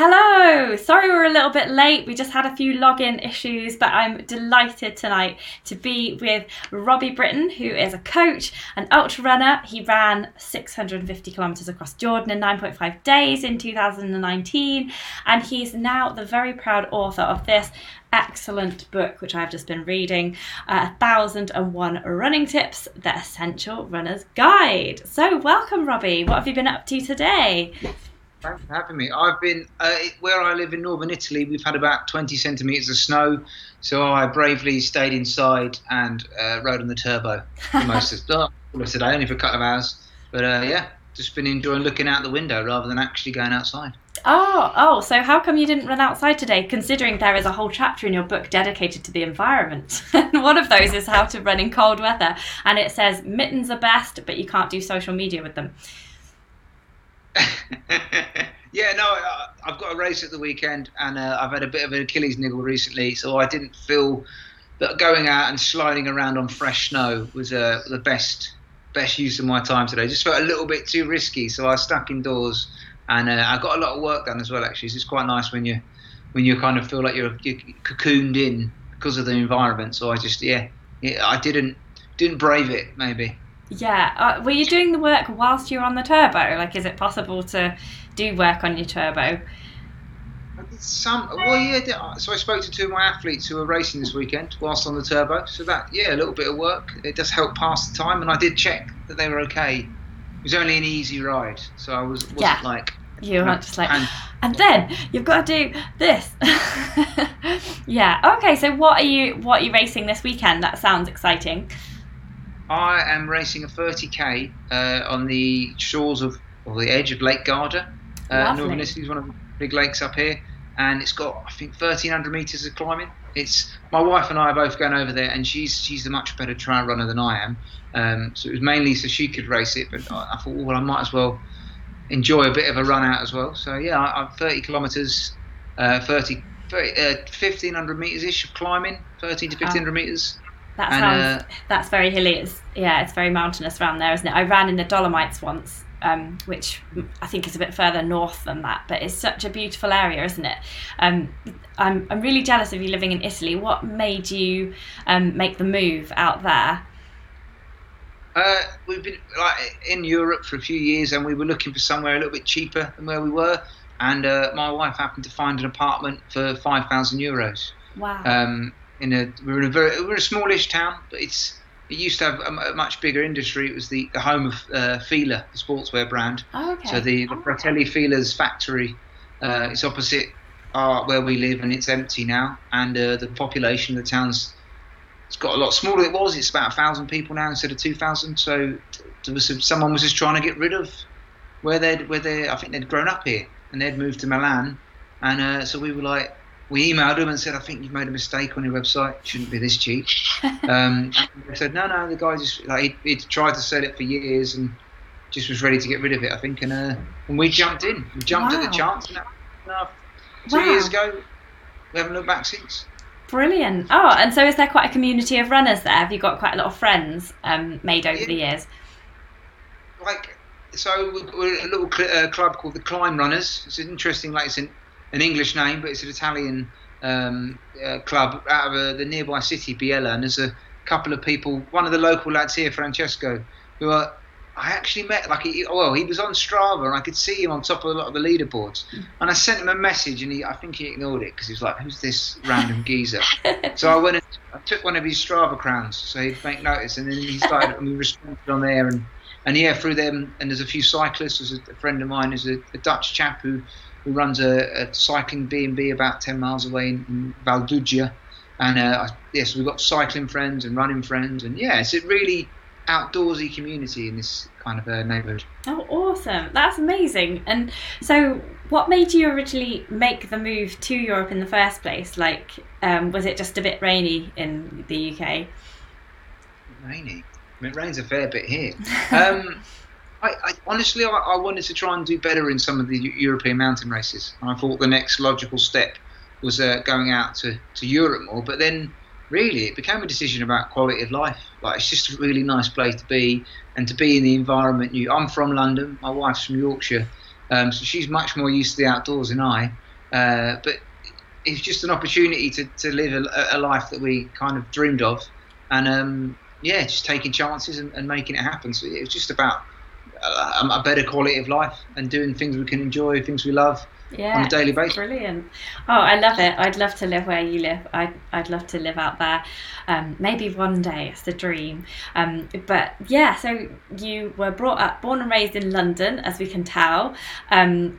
Hello! Sorry we're a little bit late. We just had a few login issues, but I'm delighted tonight to be with Robbie Britton, who is a coach, an ultra runner. He ran 650 kilometres across Jordan in 9.5 days in 2019, and he's now the very proud author of this excellent book, which I've just been reading uh, 1001 Running Tips, The Essential Runner's Guide. So, welcome, Robbie. What have you been up to today? Thanks for having me. I've been uh, where I live in northern Italy. We've had about 20 centimeters of snow, so I bravely stayed inside and uh, rode on the turbo for most of the oh, today, only for a couple of hours. But uh, yeah, just been enjoying looking out the window rather than actually going outside. Oh, oh, so how come you didn't run outside today, considering there is a whole chapter in your book dedicated to the environment? One of those is how to run in cold weather, and it says mittens are best, but you can't do social media with them. yeah, no, I've got a race at the weekend, and uh, I've had a bit of an Achilles niggle recently, so I didn't feel that going out and sliding around on fresh snow was uh, the best best use of my time today. Just felt a little bit too risky, so I stuck indoors, and uh, I got a lot of work done as well. Actually, so it's quite nice when you when you kind of feel like you're, you're cocooned in because of the environment. So I just yeah, yeah I didn't didn't brave it maybe. Yeah. Uh, were you doing the work whilst you were on the turbo? Like, is it possible to do work on your turbo? Some well, yeah. So I spoke to two of my athletes who were racing this weekend whilst on the turbo. So that yeah, a little bit of work. It does help pass the time, and I did check that they were okay. It was only an easy ride, so I was wasn't yeah. like you were just like, and, and then you've got to do this. yeah. Okay. So what are you what are you racing this weekend? That sounds exciting. I am racing a 30k uh, on the shores of, or the edge of Lake Garda. Uh, Northern Italy is one of the big lakes up here, and it's got I think 1,300 meters of climbing. It's my wife and I are both going over there, and she's she's a much better trail runner than I am. Um, so it was mainly so she could race it, but I, I thought, well, I might as well enjoy a bit of a run out as well. So yeah, I, am 30 kilometers, uh, 30, 30 uh, 1,500 meters ish of climbing, 13 to 1,500 oh. meters. That sounds. Uh, that's very hilly. It's yeah, it's very mountainous around there, isn't it? I ran in the Dolomites once, um, which I think is a bit further north than that, but it's such a beautiful area, isn't it? Um, I'm I'm really jealous of you living in Italy. What made you um, make the move out there? Uh, we've been like in Europe for a few years, and we were looking for somewhere a little bit cheaper than where we were. And uh, my wife happened to find an apartment for five thousand euros. Wow. In a we're in a very we're a smallish town, but it's it used to have a, a much bigger industry. It was the, the home of uh, Fila, the sportswear brand. Oh, okay. So the, the oh, Fratelli Fila's factory uh, is opposite our, where we live, and it's empty now. And uh, the population of the town's it's got a lot smaller. It was. It's about a thousand people now instead of two thousand. So there was some, someone was just trying to get rid of where they'd where they I think they'd grown up here and they'd moved to Milan, and uh, so we were like we emailed him and said, I think you've made a mistake on your website. It shouldn't be this cheap. um, they said, no, no, the guy just like he'd, he'd, tried to sell it for years and just was ready to get rid of it. I think, and uh, and we jumped in. We jumped wow. at the chance. And that, two wow. years ago, we haven't looked back since. Brilliant. Oh, and so is there quite a community of runners there? Have you got quite a lot of friends um, made over yeah. the years? Like, so we're a little cl- uh, club called the Climb Runners. It's interesting, like it's an an English name, but it's an Italian um, uh, club out of uh, the nearby city, Biella. And there's a couple of people, one of the local lads here, Francesco, who are, I actually met, like, he, well, he was on Strava and I could see him on top of a lot of the leaderboards. And I sent him a message and he, I think he ignored it because he was like, who's this random geezer? so I went and I took one of his Strava crowns so he'd make notice. And then he started, and we responded on there. And, and yeah, through them, and there's a few cyclists. There's a, a friend of mine who's a, a Dutch chap who who runs a, a cycling B&B about 10 miles away in, in And uh, yes, we've got cycling friends and running friends. And yeah, it's a really outdoorsy community in this kind of a neighborhood. Oh, awesome. That's amazing. And so, what made you originally make the move to Europe in the first place? Like, um, was it just a bit rainy in the UK? Rainy? I mean, it rains a fair bit here. Um, I, I, honestly, I, I, wanted to try and do better in some of the European mountain races. And I thought the next logical step was uh, going out to, to Europe more. But then, really, it became a decision about quality of life. Like it's just a really nice place to be, and to be in the environment. You, I'm from London. My wife's from Yorkshire, um, so she's much more used to the outdoors than I. uh, but it's just an opportunity to, to live a, a life that we kind of dreamed of, and um, yeah, just taking chances and, and, making it happen. So it was just about a, a better quality of life and doing things we can enjoy, things we love yeah, on a daily basis. Brilliant. Oh, I love it. I'd love to live where you live. I'd, I'd love to live out there. Um, maybe one day. It's the dream. Um, but yeah, so you were brought up, born and raised in London, as we can tell. Um,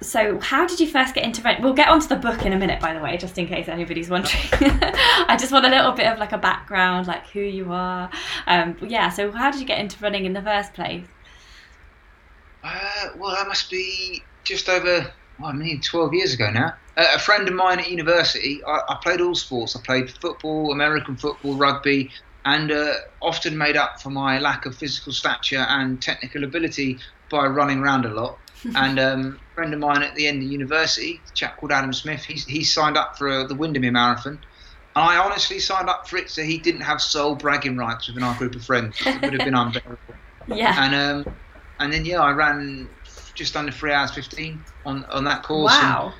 so how did you first get into rent we'll get onto the book in a minute by the way just in case anybody's wondering i just want a little bit of like a background like who you are um, yeah so how did you get into running in the first place uh, well that must be just over well, I mean 12 years ago now uh, a friend of mine at university I, I, played all sports i played football american football rugby and uh, often made up for my lack of physical stature and technical ability by running around a lot and um, a friend of mine at the end of university, a chap called Adam Smith, he, he signed up for uh, the Windermere Marathon. And I honestly signed up for it so he didn't have sole bragging rights within our group of friends. It would have been unbearable. Yeah. And um, and then yeah, I ran just under three hours fifteen on, on that course. Wow.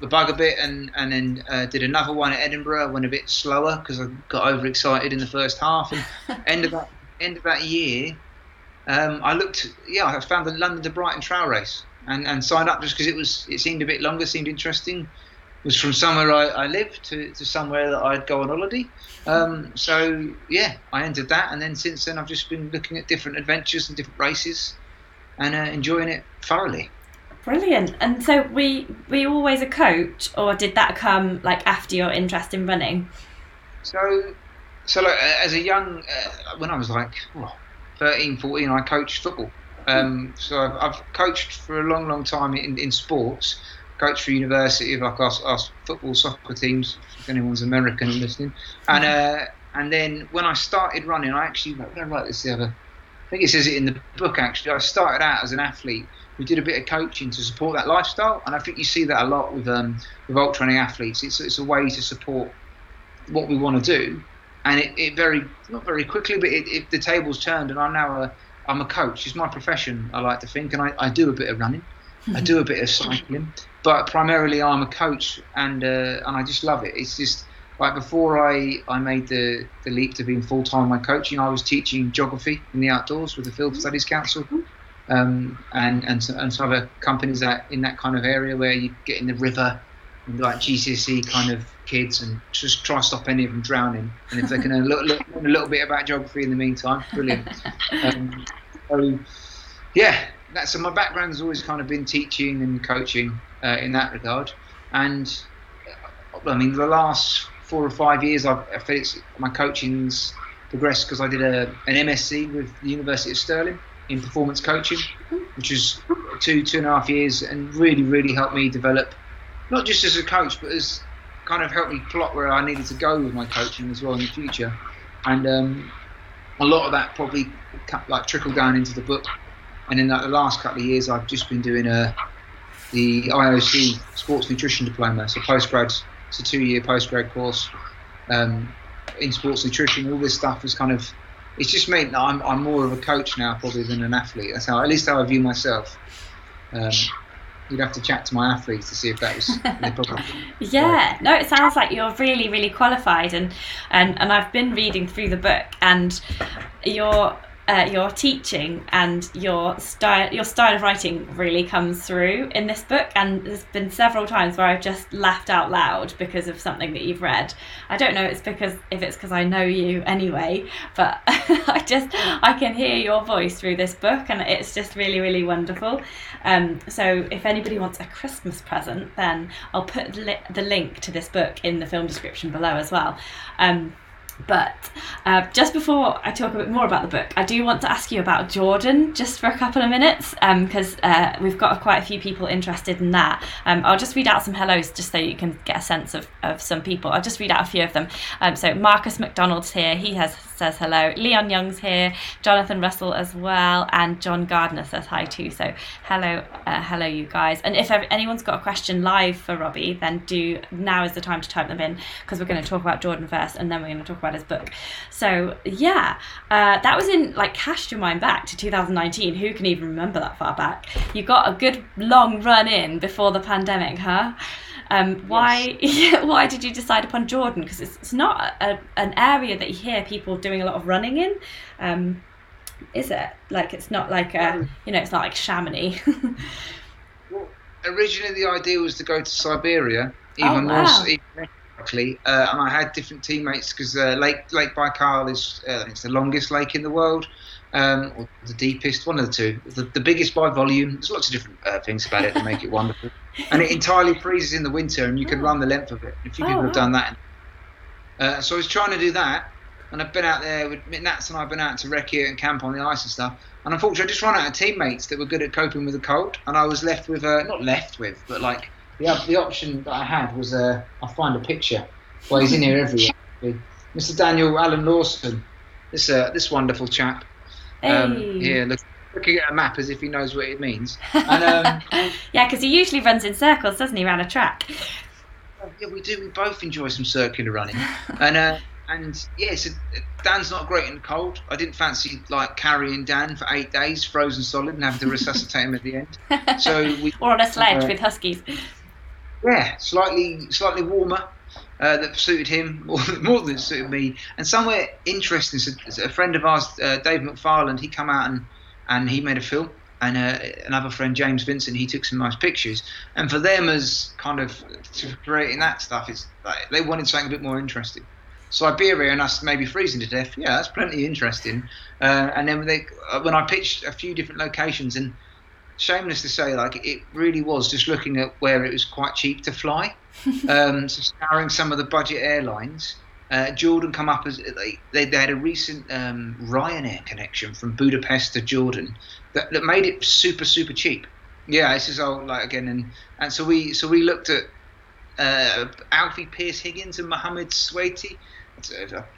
the bug a bit, and and then uh, did another one at Edinburgh. Went a bit slower because I got overexcited in the first half. And end of that end of that year, um, I looked, yeah, I found the London to Brighton Trail Race and, and signed up just because it was it seemed a bit longer, seemed interesting. It was from somewhere I, I lived to, to somewhere that I'd go on holiday. Um, so yeah, I entered that, and then since then I've just been looking at different adventures and different races, and uh, enjoying it thoroughly. Brilliant. And so, we we always a coach, or did that come like after your interest in running? So, so like, as a young, uh, when I was like, oh, 13, 14, I coached football. Um, so I've, I've, coached for a long, long time in, in sports. Coached for university of like our, our, football soccer teams. If anyone's American listening, and uh, and then when I started running, I actually I write this the other. I think it says it in the book. Actually, I started out as an athlete. We did a bit of coaching to support that lifestyle, and I think you see that a lot with um, with ultra running athletes. It's it's a way to support what we want to do and it, it very not very quickly, but it, it, the tables turned, and I'm now a I'm a coach. It's my profession. I like to think, and I, I do a bit of running, I do a bit of cycling, but primarily I'm a coach, and uh, and I just love it. It's just like before I, I made the, the leap to being full time my coaching, I was teaching geography in the outdoors with the Field Studies Council, um, and and some, and some other companies that in that kind of area where you get in the river, and like GCSE kind of kids and just try to stop any of them drowning. And if they can learn a little bit about geography in the meantime, brilliant. Um, so, yeah, that's so my background has always kind of been teaching and coaching uh, in that regard. And I mean, the last four or five years, I've, I my coaching's progressed because I did a, an MSc with the University of Stirling in performance coaching, which was two two and a half years, and really really helped me develop, not just as a coach, but as kind of helped me plot where I needed to go with my coaching as well in the future. And um, a lot of that probably like trickled down into the book. And in that, the last couple of years, I've just been doing a uh, the IOC Sports Nutrition Diploma, so postgrad. It's a two-year postgrad course um, in sports nutrition. All this stuff is kind of it's just meant that I'm, I'm more of a coach now probably than an athlete. That's how at least how I view myself. Um, you'd have to chat to my athletes to see if that was yeah no it sounds like you're really really qualified and and and i've been reading through the book and you're uh, your teaching and your style your style of writing really comes through in this book. And there's been several times where I've just laughed out loud because of something that you've read. I don't know it's because if it's because I know you anyway but I just I can hear your voice through this book and it's just really really wonderful. Um, so if anybody wants a Christmas present then I'll put the link to this book in the film description below as well. Um, but uh, just before I talk a bit more about the book, I do want to ask you about Jordan just for a couple of minutes because um, uh, we've got quite a few people interested in that. Um, I'll just read out some hellos just so you can get a sense of, of some people. I'll just read out a few of them. Um, so Marcus McDonald's here. He has says hello. Leon Young's here, Jonathan Russell as well, and John Gardner says hi too. So hello, uh, hello, you guys. And if anyone's got a question live for Robbie, then do now is the time to type them in because we're going to talk about Jordan first, and then we're going to talk about his book. So yeah, uh, that was in like cast your mind back to 2019. Who can even remember that far back? You got a good long run in before the pandemic, huh? Um, why yes. why did you decide upon Jordan? Because it's, it's not a, an area that you hear people doing a lot of running in. Um, is it like it's not like a you know it's not like Chamonix? well, originally the idea was to go to Siberia, even oh, wow. even uh, and I had different teammates because uh, Lake Lake Baikal is uh, it's the longest lake in the world um, or the deepest, one of the two. The, the biggest by volume. There's lots of different uh, things about it that make it wonderful. And it entirely freezes in the winter, and you can oh. run the length of it. A few oh, people have done that. Uh, so I was trying to do that, and I've been out there with Nats and I've been out to recce and camp on the ice and stuff. And unfortunately, I just ran out of teammates that were good at coping with the cold, and I was left with uh, not left with, but like the the option that I had was uh, I'll find a picture. Well, he's in here every year. Mr. Daniel Allen Lawson, this uh, this wonderful chap. Um, hey. look, looking at a map as if he knows what it means. And, um, yeah, because he usually runs in circles, doesn't he, around a track? Yeah, we do. We both enjoy some circular running, and uh, and yeah, so Dan's not great in the cold. I didn't fancy like carrying Dan for eight days, frozen solid, and having to resuscitate him at the end. So we or on a sledge uh, with huskies. Yeah, slightly slightly warmer, uh, that suited him more, more than suited me. And somewhere interesting, so a friend of ours, uh, Dave McFarland, he come out and, and he made a film. And uh, another friend, James Vincent, he took some nice pictures. And for them, as kind of creating that stuff, it's like they wanted something a bit more interesting. Siberia and us maybe freezing to death, yeah, that's plenty interesting. Uh, and then they, uh, when I pitched a few different locations, and shameless to say, like it really was just looking at where it was quite cheap to fly. um, so scouring some of the budget airlines. Uh, Jordan come up as they, they, had a recent um, Ryanair connection from Budapest to Jordan that, that made it super super cheap. Yeah, this is all like again and and so we so we looked at uh, Alfie Pierce Higgins and Mohammed Swati.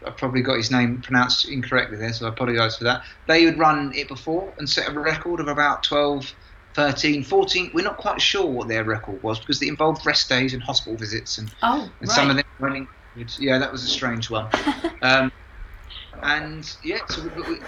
I probably got his name pronounced incorrectly there, so I apologise for that. They had run it before and set a record of about 12 13, 14. We're not quite sure what their record was because it involved rest days and hospital visits and, oh, and right. some of them running. Yeah, that was a strange one. um, and yeah, so we, we,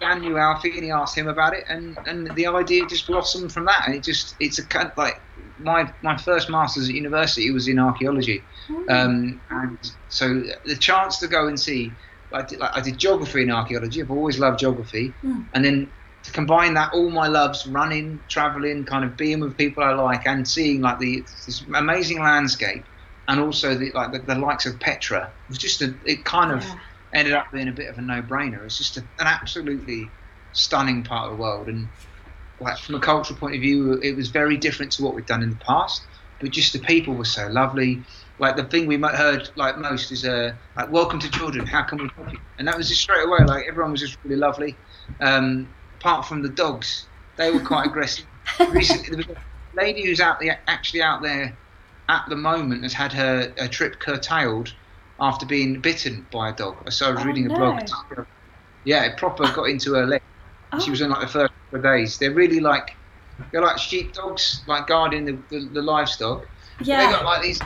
Dan knew Alfie and he asked him about it, and, and the idea just blossomed from that. And it just it's a kind of like my my first masters at university was in archaeology, mm. um, and so the chance to go and see. I did, like, I did geography and archaeology. I've always loved geography, mm. and then to combine that all my loves running traveling kind of being with people i like and seeing like the this amazing landscape and also the like the, the likes of petra it was just a, it kind of yeah. ended up being a bit of a no-brainer. It's just a, an absolutely stunning part of the world. And like from a cultural point of view it was very different to what we'd done in the past but just the people were so lovely. Like the thing we heard like most is uh like welcome to Jordan how can we help you? And that was just straight away like everyone was just really lovely. Um, apart from the dogs, they were quite aggressive. Recently, there was a lady who's out actually out there at the moment, has had her, her trip curtailed after being bitten by a dog. So I was oh, reading no. a blog. Yeah, it proper got into her leg. Oh. She was in like the first couple of days. They're really like they're like sheepdogs, like guarding the, the, the livestock. Yeah. They got like these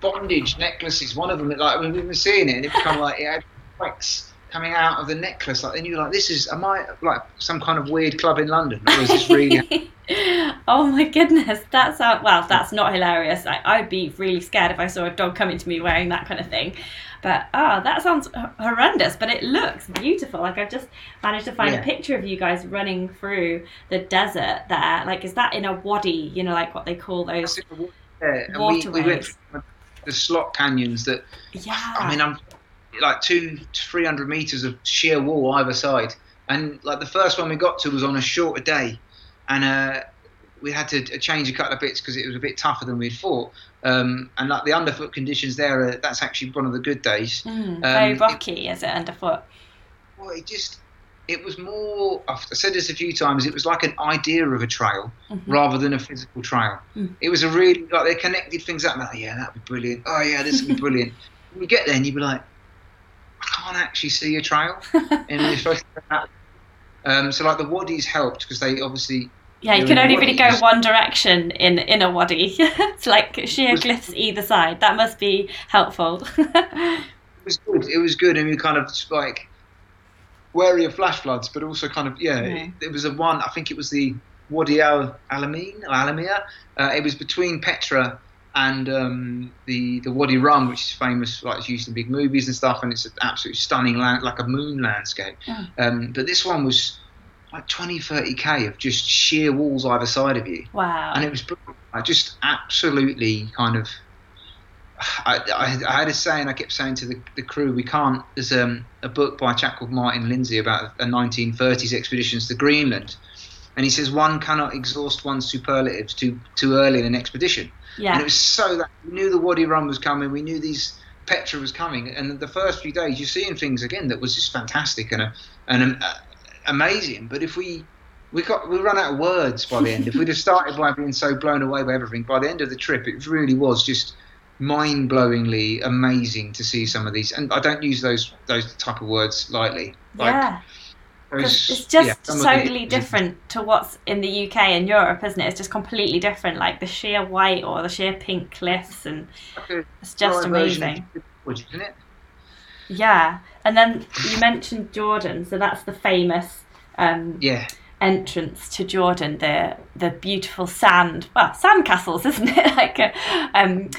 bondage necklaces. One of them, like we were seeing it, and it become like it had spikes coming out of the necklace. Like, and you're like, this is, am I like some kind of weird club in London? Or is this really? oh my goodness, that's how, well, that's not hilarious. I, I'd be really scared if I saw a dog coming to me wearing that kind of thing. But oh, that sounds horrendous, but it looks beautiful. Like I've just managed to find yeah. a picture of you guys running through the desert there. Like, is that in a wadi? You know, like what they call those yeah. waterways? We, we went the slot canyons that. Yeah. I mean, I'm like two, three hundred meters of sheer wall either side. And like the first one we got to was on a shorter day, and uh, we had to change a couple of bits because it was a bit tougher than we'd thought. Um, and like the underfoot conditions there, uh, that's actually one of the good days. Mm, very um, rocky, it, is it underfoot? Well, it just it was more. I've said this a few times. It was like an idea of a trail mm-hmm. rather than a physical trail. Mm. It was a really like they connected things up. Like, yeah, that'd be brilliant. Oh yeah, this would be brilliant. you get there and you'd be like, can't actually see a trail. and we're supposed to. Um, so like the wadis helped because they obviously Yeah, you can only really go one direction in in a wadi. it's like sheer cliffs either side. That must be helpful. it was good. It was good, and we kind of just like wary of flash floods, but also kind of yeah. Yeah. It, it was a one. I think it was the Wadi Al Alamein or Alamia. Uh, it was between Petra and um, the the Wadi Rum, which is famous, like it's used in big movies and stuff, and it's an absolutely stunning land, like a moon landscape. Mm. Um, but this one was like 20, 30 k of just sheer walls either side of you wow. and it was. I just absolutely kind of. I, I, I had a saying I kept saying to the, the crew we can't there's um, a book by a chap called Martin Lindsay about a 1930s expeditions to Greenland and he says one cannot exhaust one's superlatives too too early in an expedition and it was so that we knew the Wadi Rum was coming we knew these Petra was coming and the first few days you're seeing things again that was just fantastic and, and um, uh, amazing but if we we got we run out of words by the end. if we'd have started by being so blown away by everything, by the end of the trip, it really was just mind-blowingly amazing to see some of these. And I don't use those those type of words lightly. Like, yeah. It's just yeah, of the- totally different to what's in the UK and Europe, isn't it? It's just completely different, like the sheer white or the sheer pink cliffs, and Like it's just dry version of amazing. Wood, isn't it? Yeah, and then you mentioned Jordan, so that's the famous um, Yeah, entrance to Jordan, the the beautiful sand, well, sand castles, isn't it? like uh, um,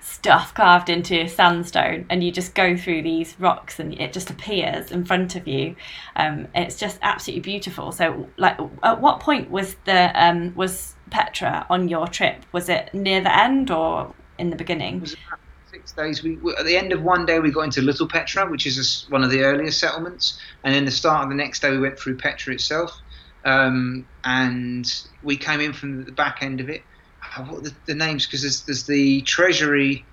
stuff carved into sandstone, and you just go through these rocks, and it just appears in front of you. Um, it's just absolutely beautiful. So, like, at what point was the um, was Petra on your trip? Was it near the end or in the beginning? six days. We at the end of one day we got into Little Petra, which is a one of the earliest settlements, and then the start of the next day we went through Petra itself, um, and we came in from the back end of it. Oh, what the, the names? Because there's there's the treasury.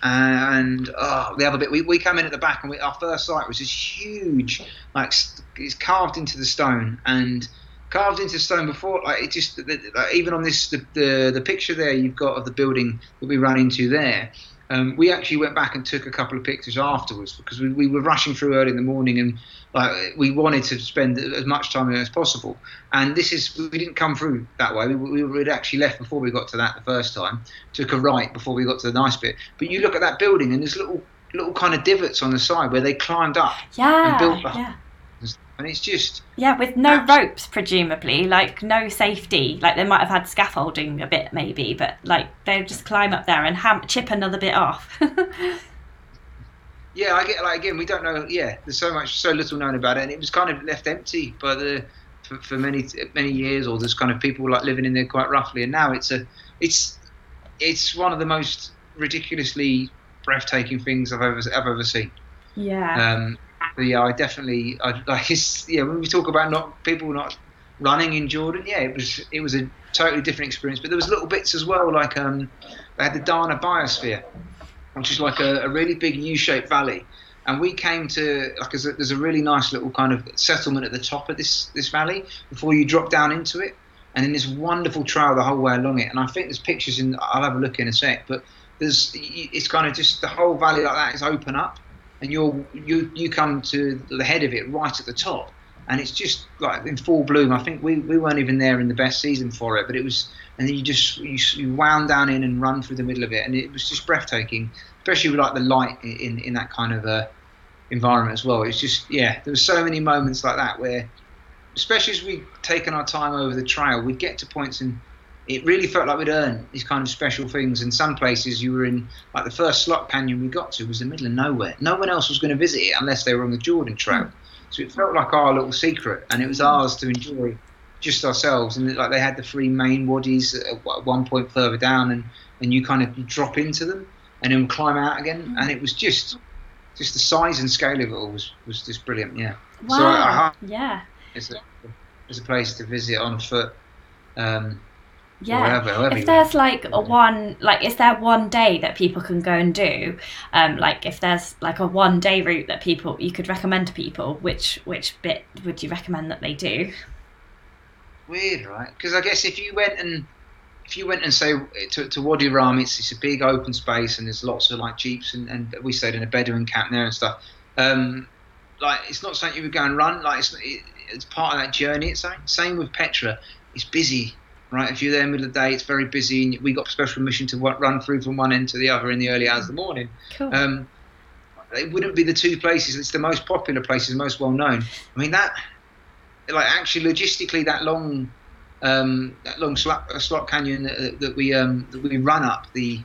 And oh, the other bit, we, we came in at the back, and we, our first sight was this huge, like it's carved into the stone, and carved into the stone before. Like it just, like, even on this, the, the the picture there you've got of the building that we ran into there. Um, we actually went back and took a couple of pictures afterwards because we, we were rushing through early in the morning and like we wanted to spend as much time as possible. And this is we didn't come through that way. We, we had actually left before we got to that the first time. Took a right before we got to the nice bit. But you look at that building and there's little little kind of divots on the side where they climbed up, Yeah, built the- yeah. And it's just Yeah, with no ropes, presumably, like no safety. Like they might have had scaffolding a bit, maybe, but like they'll just climb up there and ham- chip another bit off. yeah. I get like again we don't know. Yeah, there's so much so little known about it, and it was kind of left empty by the for, for many many years, or there's kind of people like living in there quite roughly, and now it's a it's it's one of the most ridiculously breathtaking things I've ever I've ever seen. yeah. Um, but yeah, I definitely I, like yeah when we talk about not people not running in Jordan, yeah, it was it was a totally different experience. But there was little bits as well, like um, they had the Dana Biosphere, which is like a, a really big U-shaped valley. And we came to like there's a, there's a really nice little kind of settlement at the top of this this valley before you drop down into it, and then this wonderful trail the whole way along it. And I think there's pictures in I'll have a look in a sec, but there's it's kind of just the whole valley like that is open up, and you're you you come to the head of it right at the top, and it's just like in full bloom. I think we, we weren't even there in the best season for it, but it was, and then you just you, you wound down in and run through the middle of it, and it was just breathtaking, especially with like the light in in, in that kind of uh, environment as well. It's just yeah, there were so many moments like that where, especially as we'd taken our time over the trail, we'd get to points and. It really felt like we'd earned these kind of special things. In some places, you were in like the first slot canyon we got to was the middle of nowhere. No one else was going to visit it unless they were on the Jordan Trail. Hmm. So it felt like our little secret, and it was hmm. ours to enjoy just ourselves. And like they had the three main wadis at at one point further down, and, and you kind of drop into them and then climb out again. Hmm. And it was just just the size and scale of it all was, was just brilliant. Yeah, wow. so I- I- yeah. it's a, it's a place to visit on foot. Um, Yeah. wherever, if there's like a one like is there one day that people can go and do um like if there's like a one day route that people you could recommend to people which which bit would you recommend that they do Weird, right? Because I guess if you went and if you went and say to, to Wadi Rum, it's, it's a big open space and there's lots of like jeeps and, and we stayed in a Bedouin camp there and stuff. Um, like it's not something you would go and run. Like it's it, it's part of that journey. It's same, same with Petra. It's busy, right? If you're there in the middle of the day, it's very busy, and we got special permission to run through from one end to the other in the early hours of the morning. Cool. Um, it wouldn't be the two places. It's the most popular places, most well known. I mean that, like actually logistically, that long, um, that long slot, uh, slot canyon that, that we um, that we run up the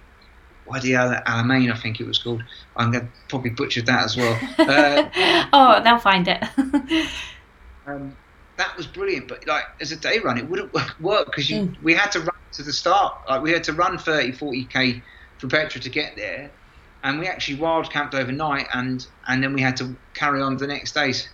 Wadi Al Alamein, I think it was called. I'm going to probably butchered that as well. Uh, oh, they'll find it. um, that was brilliant, but like as a day run, it wouldn't work because mm. we had to run to the start. Like we had to run 30, 40 k from Petra to get there, and we actually wild camped overnight, and and then we had to carry on the next day. So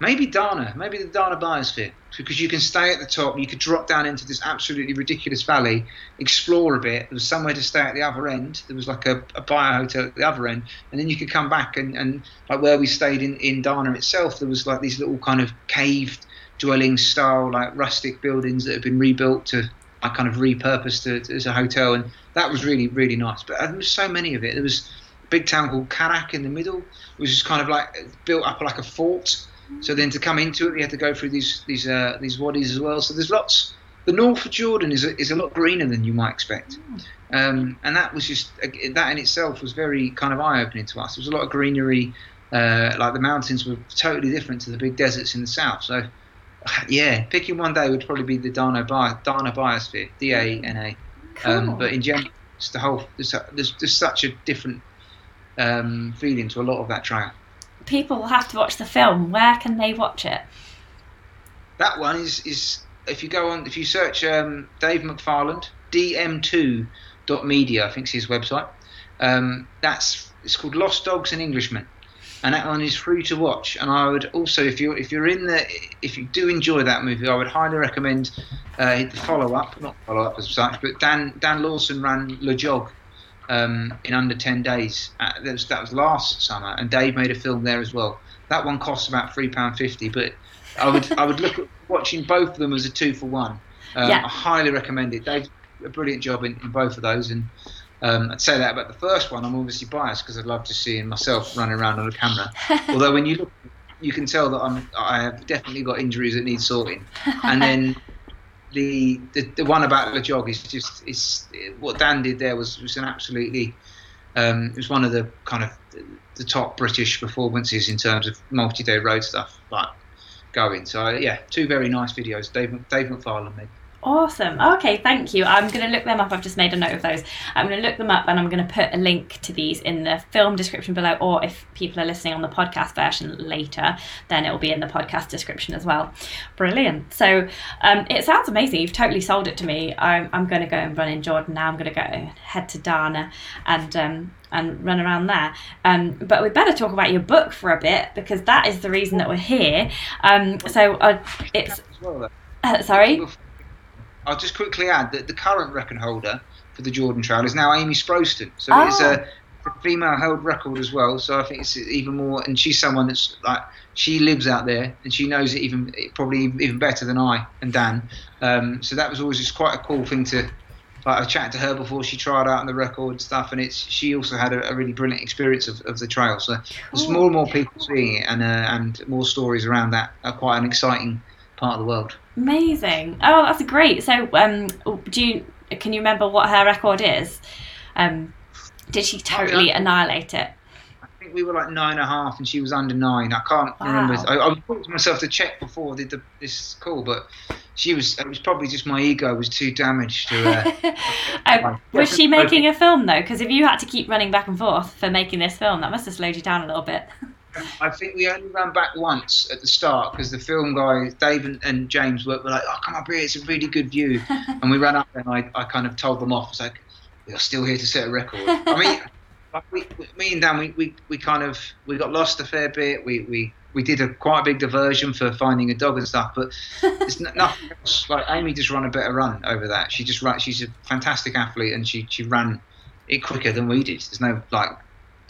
maybe Dana, maybe the Dana biosphere, because you can stay at the top, you could drop down into this absolutely ridiculous valley, explore a bit. There was somewhere to stay at the other end. There was like a, a bio hotel at the other end, and then you could come back and, and like where we stayed in in Dana itself, there was like these little kind of caved dwelling style, like rustic buildings that have been rebuilt to I kind of repurposed to, as a hotel, and that was really really nice. But there was so many of it. There was a big town called Karak in the middle, which is kind of like built up like a fort. So then to come into it, we had to go through these these uh, these wadis as well. So there's lots. The north of Jordan is a, is a lot greener than you might expect, um, and that was just that in itself was very kind of eye opening to us. There was a lot of greenery. Uh, like the mountains were totally different to the big deserts in the south. So yeah, picking one day would probably be the Dana, Bi- Dana Biosphere, D A N A. Um, Cool. but in general, it's the whole there's, there's, there's such a different um, feeling to a lot of that trail. People will have to watch the film. Where can they watch it? That one is is if you go on if you search um, Dave McFarland dm2.media I think is his website. Um, that's it's called Lost Dogs and Englishmen, and that one is free to watch. And I would also if you if you're in the if you do enjoy that movie, I would highly recommend uh, the follow up, not follow up as such, but Dan Dan Lawson ran Le Jog. Um, in under 10 days. Uh, that, was, that was last summer, and Dave made a film there as well. That one costs about £3.50, but I would I would look at watching both of them as a two for one. Um, Yeah. I highly recommend it. Dave a brilliant job in, in both of those, and um, I'd say that about the first one. I'm obviously biased because I'd love to see myself running around on a camera. Although when you look, you can tell that I'm I have definitely got injuries that need sorting. And then the the, the one about the jog is just is what Dan did there was was an absolutely um, it was one of the kind of the top British performances in terms of multi-day road stuff like going. So yeah, two very nice videos. Dave Dave McFarlane made. Awesome. Okay, thank you. I'm going to look them up. I've just made a note of those. I'm going to look them up and I'm going to put a link to these in the film description below, or if people are listening on the podcast version later, then it will be in the podcast description as well. Brilliant. So um, it sounds amazing. You've totally sold it to me. I'm, I'm going to go and run in Jordan now. I'm going to go head to Dana and. Um, and run around there. Um, but we better talk about your book for a bit because that is the reason that we're here. Um, so uh, it's As well, though. uh, sorry. I'll just quickly add that the current record holder for the Jordan Trail is now Amy Sproston. So it's Oh. a, a female held record as well. So I think it's even more. And she's someone that's like she lives out there and she knows it even probably even better than I and Dan. Um, so that was always just quite a cool thing to. Like I chatted to her before she tried out on the record and stuff, and it's she also had a, a really brilliant experience of, of the trail. So there's more and more people seeing it, and uh, and more stories around that are quite an exciting part of the world. Amazing. Oh, that's great. So, um, do you can you remember what her record is? Um, did she totally yeah. annihilate it? I think we were like nine and a half, and she was under nine. I can't Wow. remember. I, I was talking to myself to check before I did the, this call, but she was. It was probably just my ego was too damaged to. Uh, um, was she making a film though? Because if you had to keep running back and forth for making this film, that must have slowed you down a little bit. I think we only ran back once at the start because the film guys, Dave and, and James, were, were like, "Oh, come up here! It's a really good view." and we ran up, and I, I kind of told them off. I was like, "We're still here to set a record." I mean, like we, we- me and Dan, we, we, we kind of we got lost a fair bit. We we, we did a quite a big diversion for finding a dog and stuff, but it's n- nothing else. Like Amy just ran a better run over that. She just ran. She's a fantastic athlete, and she she ran it quicker than we did. There's no like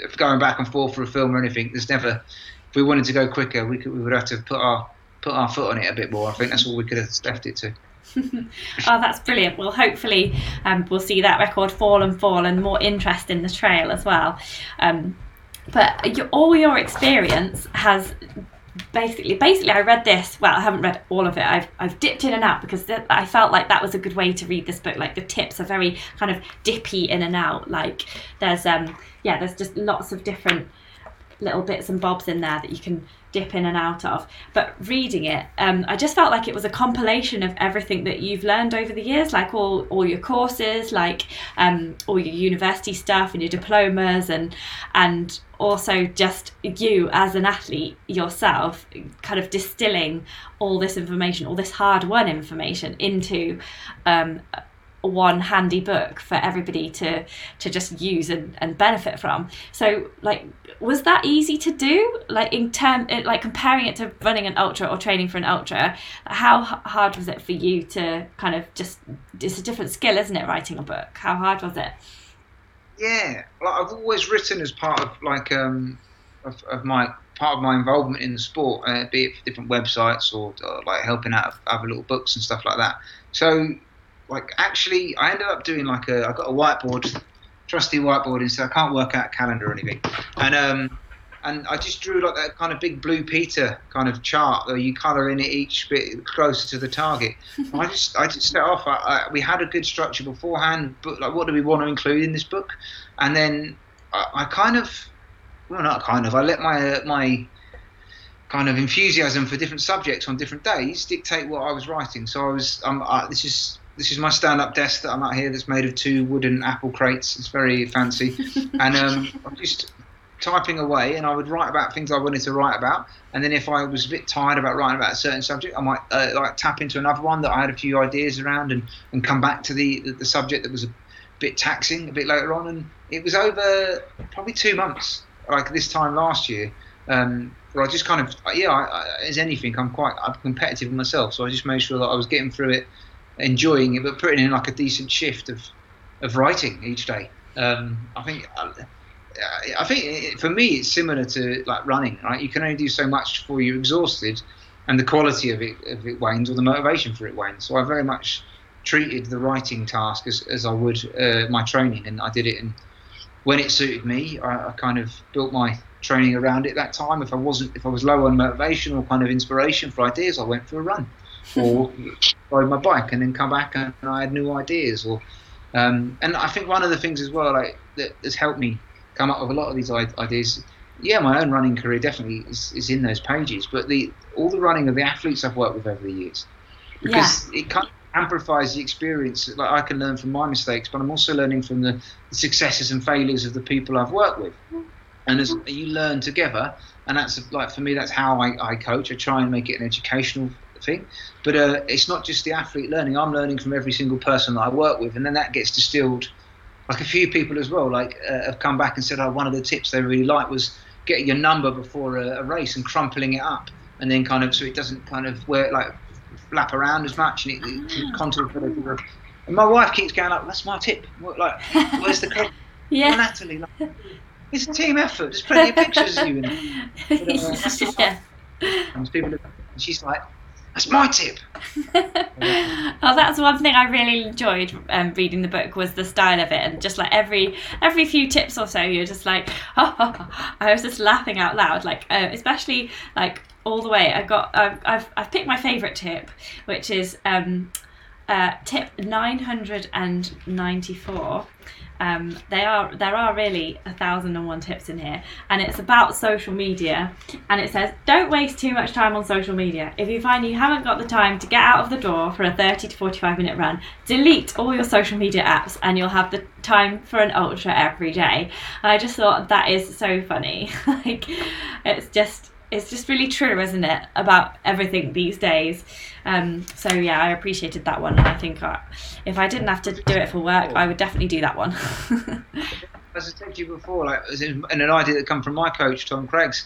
if going back and forth for a film or anything. There's never. If we wanted to go quicker, we could we would have to put our put our foot on it a bit more. I think that's all we could have left it to. oh, that's brilliant. Well, hopefully, um, we'll see that record fall and fall and more interest in the trail as well. Um, but your, all your experience has basically basically I read this well I haven't read all of it. I've I've dipped in and out because th- I felt like that was a good way to read this book. Like the tips are very kind of dippy in and out. Like there's um yeah there's just lots of different little bits and bobs in there that you can dip in and out of. But reading it, um, I just felt like it was a compilation of everything that you've learned over the years, like all, all your courses, like um, all your university stuff and your diplomas, and and also just you as an athlete yourself, kind of distilling all this information, all this hard-won information into um, one handy book for everybody to to just use and, and benefit from. So like was that easy to do? Like in term like comparing it to running an ultra or training for an ultra how hard was it for you to kind of just it's a different skill isn't it writing a book? How hard was it yeah like i've always written as part of like um of, of my part of my involvement in the sport uh, be it for different websites or, or like helping out other little books and stuff like that so like actually I ended up doing like a I got a whiteboard, trusty whiteboard instead. I can't work out a calendar or anything, and um and I just drew like that kind of big blue Peter kind of chart where you colour in it each bit closer to the target. I just I just set off. I, I, we had a good structure beforehand, but like what do we want to include in this book? And then I, I kind of well not kind of I let my uh, my kind of enthusiasm for different subjects on different days dictate what I was writing. So I was um, uh, this is this is my stand-up desk that I'm at here. That's made of two wooden apple crates. It's very fancy, and um, I'm just typing away, and I would write about things I wanted to write about. And then if I was a bit tired about writing about a certain subject, I might uh, like tap into another one that I had a few ideas around, and, and come back to the, the, the subject that was a bit taxing a bit later on. And it was over probably two months, like this time last year. Um, where I just kind of, yeah, I, I, as anything, I'm quite I'm competitive myself, so I just made sure that I was getting through it enjoying it, but putting in like a decent shift of of writing each day. Um, I think. I think it, for me it's similar to like running, right? You can only do so much before you're exhausted, and the quality of it, of it wanes or the motivation for it wanes. So I very much treated the writing task as, as I would uh, my training, and I did it. And when it suited me, I, I, kind of built my training around it. That time, if I wasn't, if I was low on motivation or kind of inspiration for ideas, I went for a run or rode my bike and then come back and I had new ideas. Or um, and I think one of the things as well like that has helped me come up with a lot of these ideas. Yeah, my own running career definitely is, is in those pages, but the all the running of the athletes I've worked with over the years, because yeah. it kind of amplifies the experience. Like I can learn from my mistakes, but I'm also learning from the, the successes and failures of the people I've worked with. And as you learn together, and that's like for me, that's how I, I coach. I try and make it an educational thing. But uh, it's not just the athlete learning. I'm learning from every single person that I work with, and then that gets distilled. Like a few people as well, like uh, have come back and said, "Oh, one of the tips they really like was getting your number before a, a race and crumpling it up, and then kind of so it doesn't kind of wear like flap around as much, and it, it contour And my wife keeps going like, "That's my tip. Like, where's the code? yeah, Natalie, like, it's a team effort. There's plenty of pictures of you in it. But, uh, yeah. People, and she's like, that's my tip. well, that's one thing I really enjoyed um, reading the book was the style of it, and just like every every few tips or so, you're just like, oh, oh, oh. I was just laughing out loud, like uh, especially like all the way. I got I've I've, I've picked my favourite tip, which is um, uh, tip nine hundred and ninety four. Um, they are there are really a thousand and one tips in here, and it's about social media. And it says, don't waste too much time on social media. If you find you haven't got the time to get out of the door for a thirty to forty-five minute run, delete all your social media apps, and you'll have the time for an ultra every day. And I just thought that is so funny. like, it's just it's just really true, isn't it, about everything these days. Um, so yeah, I appreciated that one, and I think I, if I didn't have to do it for work, I would definitely do that one. As I said to you before, like and an idea that come from my coach Tom Craggs,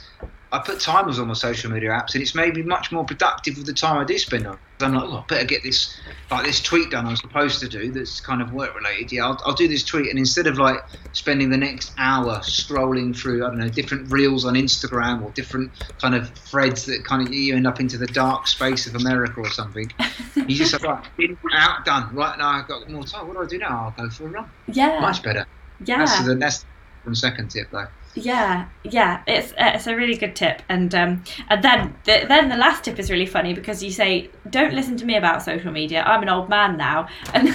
I put timers on my social media apps, and it's made me much more productive with the time I do spend on. I'm like, oh, I better get this like this tweet done I'm supposed to do that's kind of work related. Yeah, I'll, I'll do this tweet, and instead of like spending the next hour scrolling through, I don't know, different reels on Instagram or different kind of threads that kind of you end up into the dark space of America or something, you just like, right, in, out, done. Right now I've got more time. What do I do now? I'll go for a run. Yeah, much better. Yeah, that's the that's the second tip though. Yeah, yeah, it's uh, it's a really good tip, and um, and then the, then the last tip is really funny because you say, "Don't listen to me about social media. I'm an old man now," and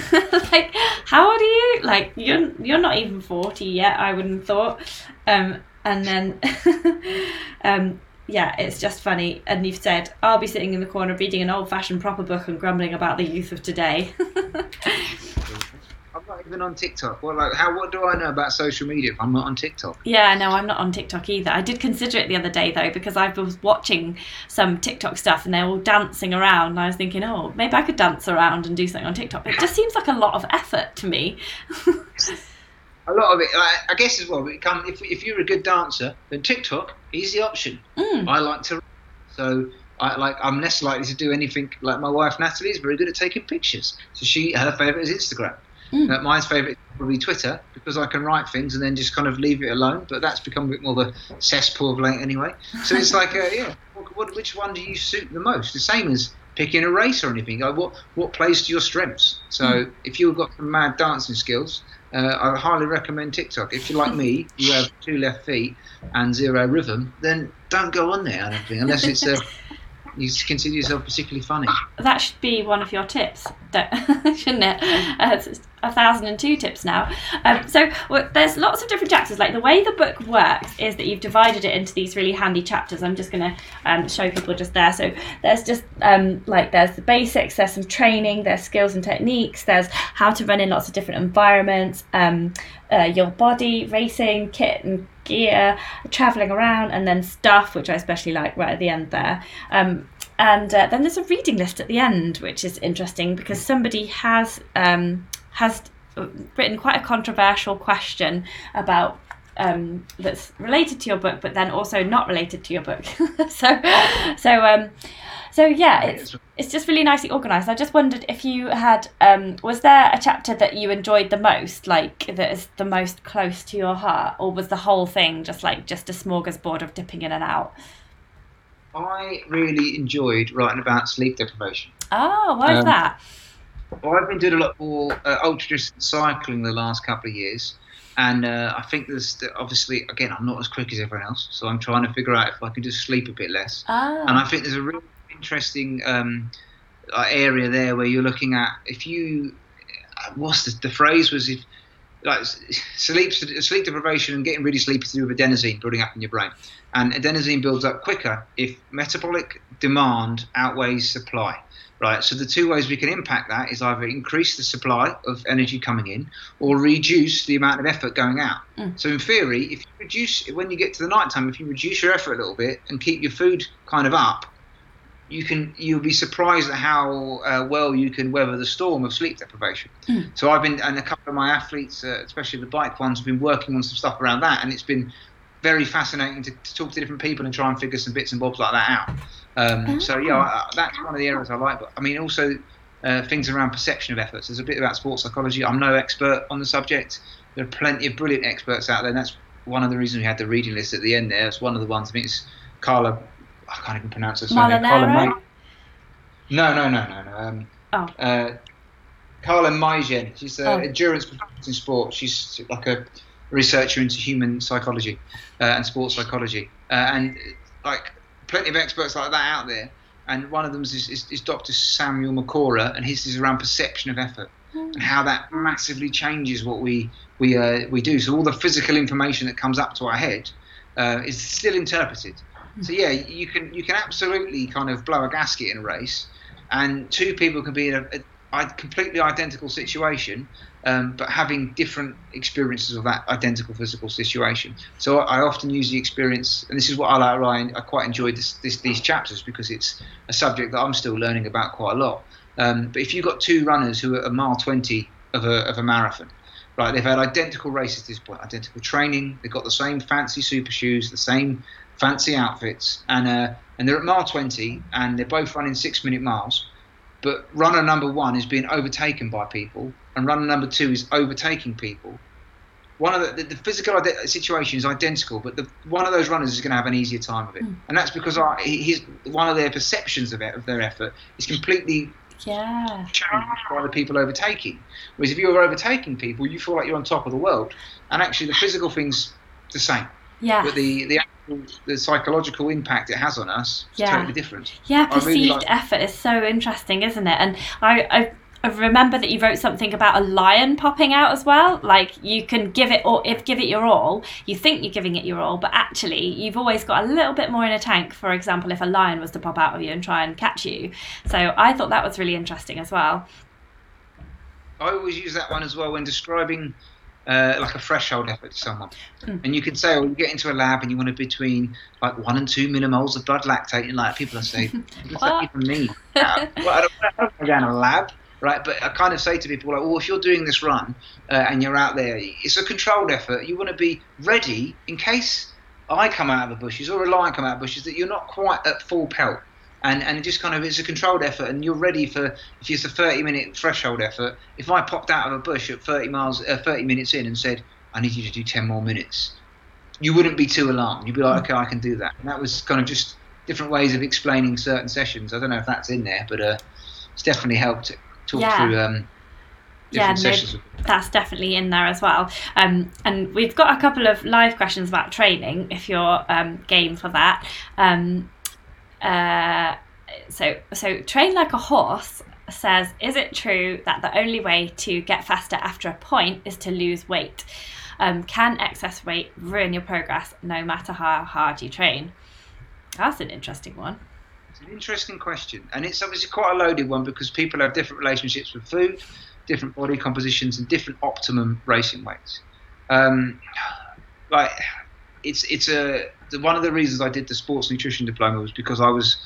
like, how old are you? Like, you're you're not even forty yet. I wouldn't have thought. Um, and then, um, yeah, it's just funny. And you've said, "I'll be sitting in the corner reading an old-fashioned proper book and grumbling about the youth of today." Even on TikTok. Well, like, how? What do I know about social media if I'm not on TikTok? Yeah, no, I'm not on TikTok either. I did consider it the other day though because I was watching some TikTok stuff and they're all dancing around. And I was thinking, oh, maybe I could dance around and do something on TikTok. It just seems like a lot of effort to me. a lot of it, I, guess, as well. It come, if if you're a good dancer, then TikTok is the option. Mm. I like to, so I like. I'm less likely to do anything like my wife Natalie is very good at taking pictures. So she, her favorite is Instagram. Mm. Uh, mine's favourite is probably Twitter because I can write things and then just kind of leave it alone. But that's become a bit more of a cesspool of late anyway. So it's like, uh, yeah, what, what, which one do you suit the most? The same as picking a race or anything. Like what what plays to your strengths? So Mm. if you've got some mad dancing skills, uh, I highly recommend TikTok. If you're like me, you have two left feet and zero rhythm, then don't go on there. I don't think unless it's uh, you consider yourself particularly funny. That should be one of your tips, shouldn't it? Uh, a thousand and two tips now. Um, so well, there's lots of different chapters. Like the way the book works is that you've divided it into these really handy chapters. I'm just going to um, show people just there. So there's just um, like there's the basics, there's some training, there's skills and techniques, there's how to run in lots of different environments, um, uh, your body, racing, kit and gear, traveling around, and then stuff, which I especially like right at the end there. Um, and uh, then there's a reading list at the end, which is interesting because somebody has um, has written quite a controversial question about um, that's related to your book, but then also not related to your book. so, so, um, so yeah, it's it's just really nicely organised. I just wondered if you had um, was there a chapter that you enjoyed the most, like that is the most close to your heart, or was the whole thing just like just a smorgasbord of dipping in and out? I really enjoyed writing about sleep deprivation. Oh, why is Um, that? Well, I've been doing a lot more uh, ultra distance cycling the last couple of years, and uh, I think there's the- obviously again I'm not as quick as everyone else, so I'm trying to figure out if I can just sleep a bit less. And Ah, I think there's a really interesting um, area there where you're looking at if you what's the, the phrase was if like sleep sleep deprivation and getting really sleepy to do with adenosine building up in your brain, and adenosine builds up quicker if metabolic demand outweighs supply. Right, so the two ways we can impact that is either increase the supply of energy coming in or reduce the amount of effort going out. Mm. So in theory, if you reduce when you get to the night time, if you reduce your effort a little bit and keep your food kind of up, you can you'll be surprised at how uh, well you can weather the storm of sleep deprivation. Mm. So I've been and a couple of my athletes, uh, especially the bike ones, have been working on some stuff around that, and it's been very fascinating to, to talk to different people and try and figure some bits and bobs like that out. Um, So yeah, I, that's one of the areas I like. But I mean, also uh, things around perception of efforts. There's a bit about sports psychology. I'm no expert on the subject. There are plenty of brilliant experts out there. And that's one of the reasons we had the reading list at the end there. It's one of the ones. I think it's Carla. I can't even pronounce. Carla Molinaro? May. No, no, no, no, no. Um, Oh. uh, Carla. She's an Oh. endurance performance in sport. She's like a researcher into human psychology uh, and sports psychology, uh, and like plenty of experts like that out there. And one of them is, is, is Dr. Samuel Marcora, and his is around perception of effort and how that massively changes what we we uh, we do. So all the physical information that comes up to our head uh, is still interpreted. So yeah, you can you can absolutely kind of blow a gasket in a race, and two people can be in a, a, completely identical situation, um, but having different experiences of that identical physical situation. So I often use the experience, and this is what I like. Ryan, I quite enjoyed this, this, these chapters because it's a subject that I'm still learning about quite a lot. Um, but if you've got two runners who are a mile 20 of a, of a marathon, right, they've had identical races at this point, identical training, they've got the same fancy super shoes, the same fancy outfits, and uh, and they're at mile 20, and they're both running six minute miles. But runner number one is being overtaken by people, and runner number two is overtaking people. One of the, the, the physical ide- situation is identical, but the, one of those runners is going to have an easier time of it, Mm. and that's because our, his, one of their perceptions of, it, of their effort is completely Yeah. challenged by the people overtaking. Whereas if you're overtaking people, you feel like you're on top of the world, and actually the physical thing's the same. Yeah. But the the actual, the psychological impact it has on us is Yeah. totally different. Yeah, I really perceived like- effort is so interesting, isn't it? And I, I, I remember that you wrote something about a lion popping out as well. Like you can give it or if give it your all, you think you're giving it your all, but actually you've always got a little bit more in a tank. For example, if a lion was to pop out of you and try and catch you. So I thought that was really interesting as well. I always use that one as well when describing uh, like a threshold effort to someone. Mm. And you can say, oh, you get into a lab and you want to between like one and two millimoles of blood lactate, and like people are saying, what's that even mean? Well, I don't, go down a lab, right? But I kind of say to people like, well, if you're doing this run uh, and you're out there, it's a controlled effort. You want to be ready in case I come out of the bushes or a lion come out of the bushes that you're not quite at full pelt. And, and it just kind of it's a controlled effort, and you're ready for if it's a 30 minute threshold effort. If I popped out of a bush at 30 miles, uh, 30 minutes in, and said, "I need you to do 10 more minutes," you wouldn't be too alarmed. You'd be like, "Okay, I can do that." And that was kind of just different ways of explaining certain sessions. I don't know if that's in there, but uh, it's definitely helped to talk Yeah. through um, Yeah, different no, that's definitely in there as well. Um, and we've got a couple of live questions about training, if you're um, game for that. Um, uh, so, so train like a horse says, is it true that the only way to get faster after a point is to lose weight? Um, can excess weight ruin your progress no matter how hard you train? That's an interesting one. It's an interesting question, and it's obviously quite a loaded one because people have different relationships with food, different body compositions, and different optimum racing weights. Um, like, it's it's a the, one of the reasons I did the sports nutrition diploma was because I was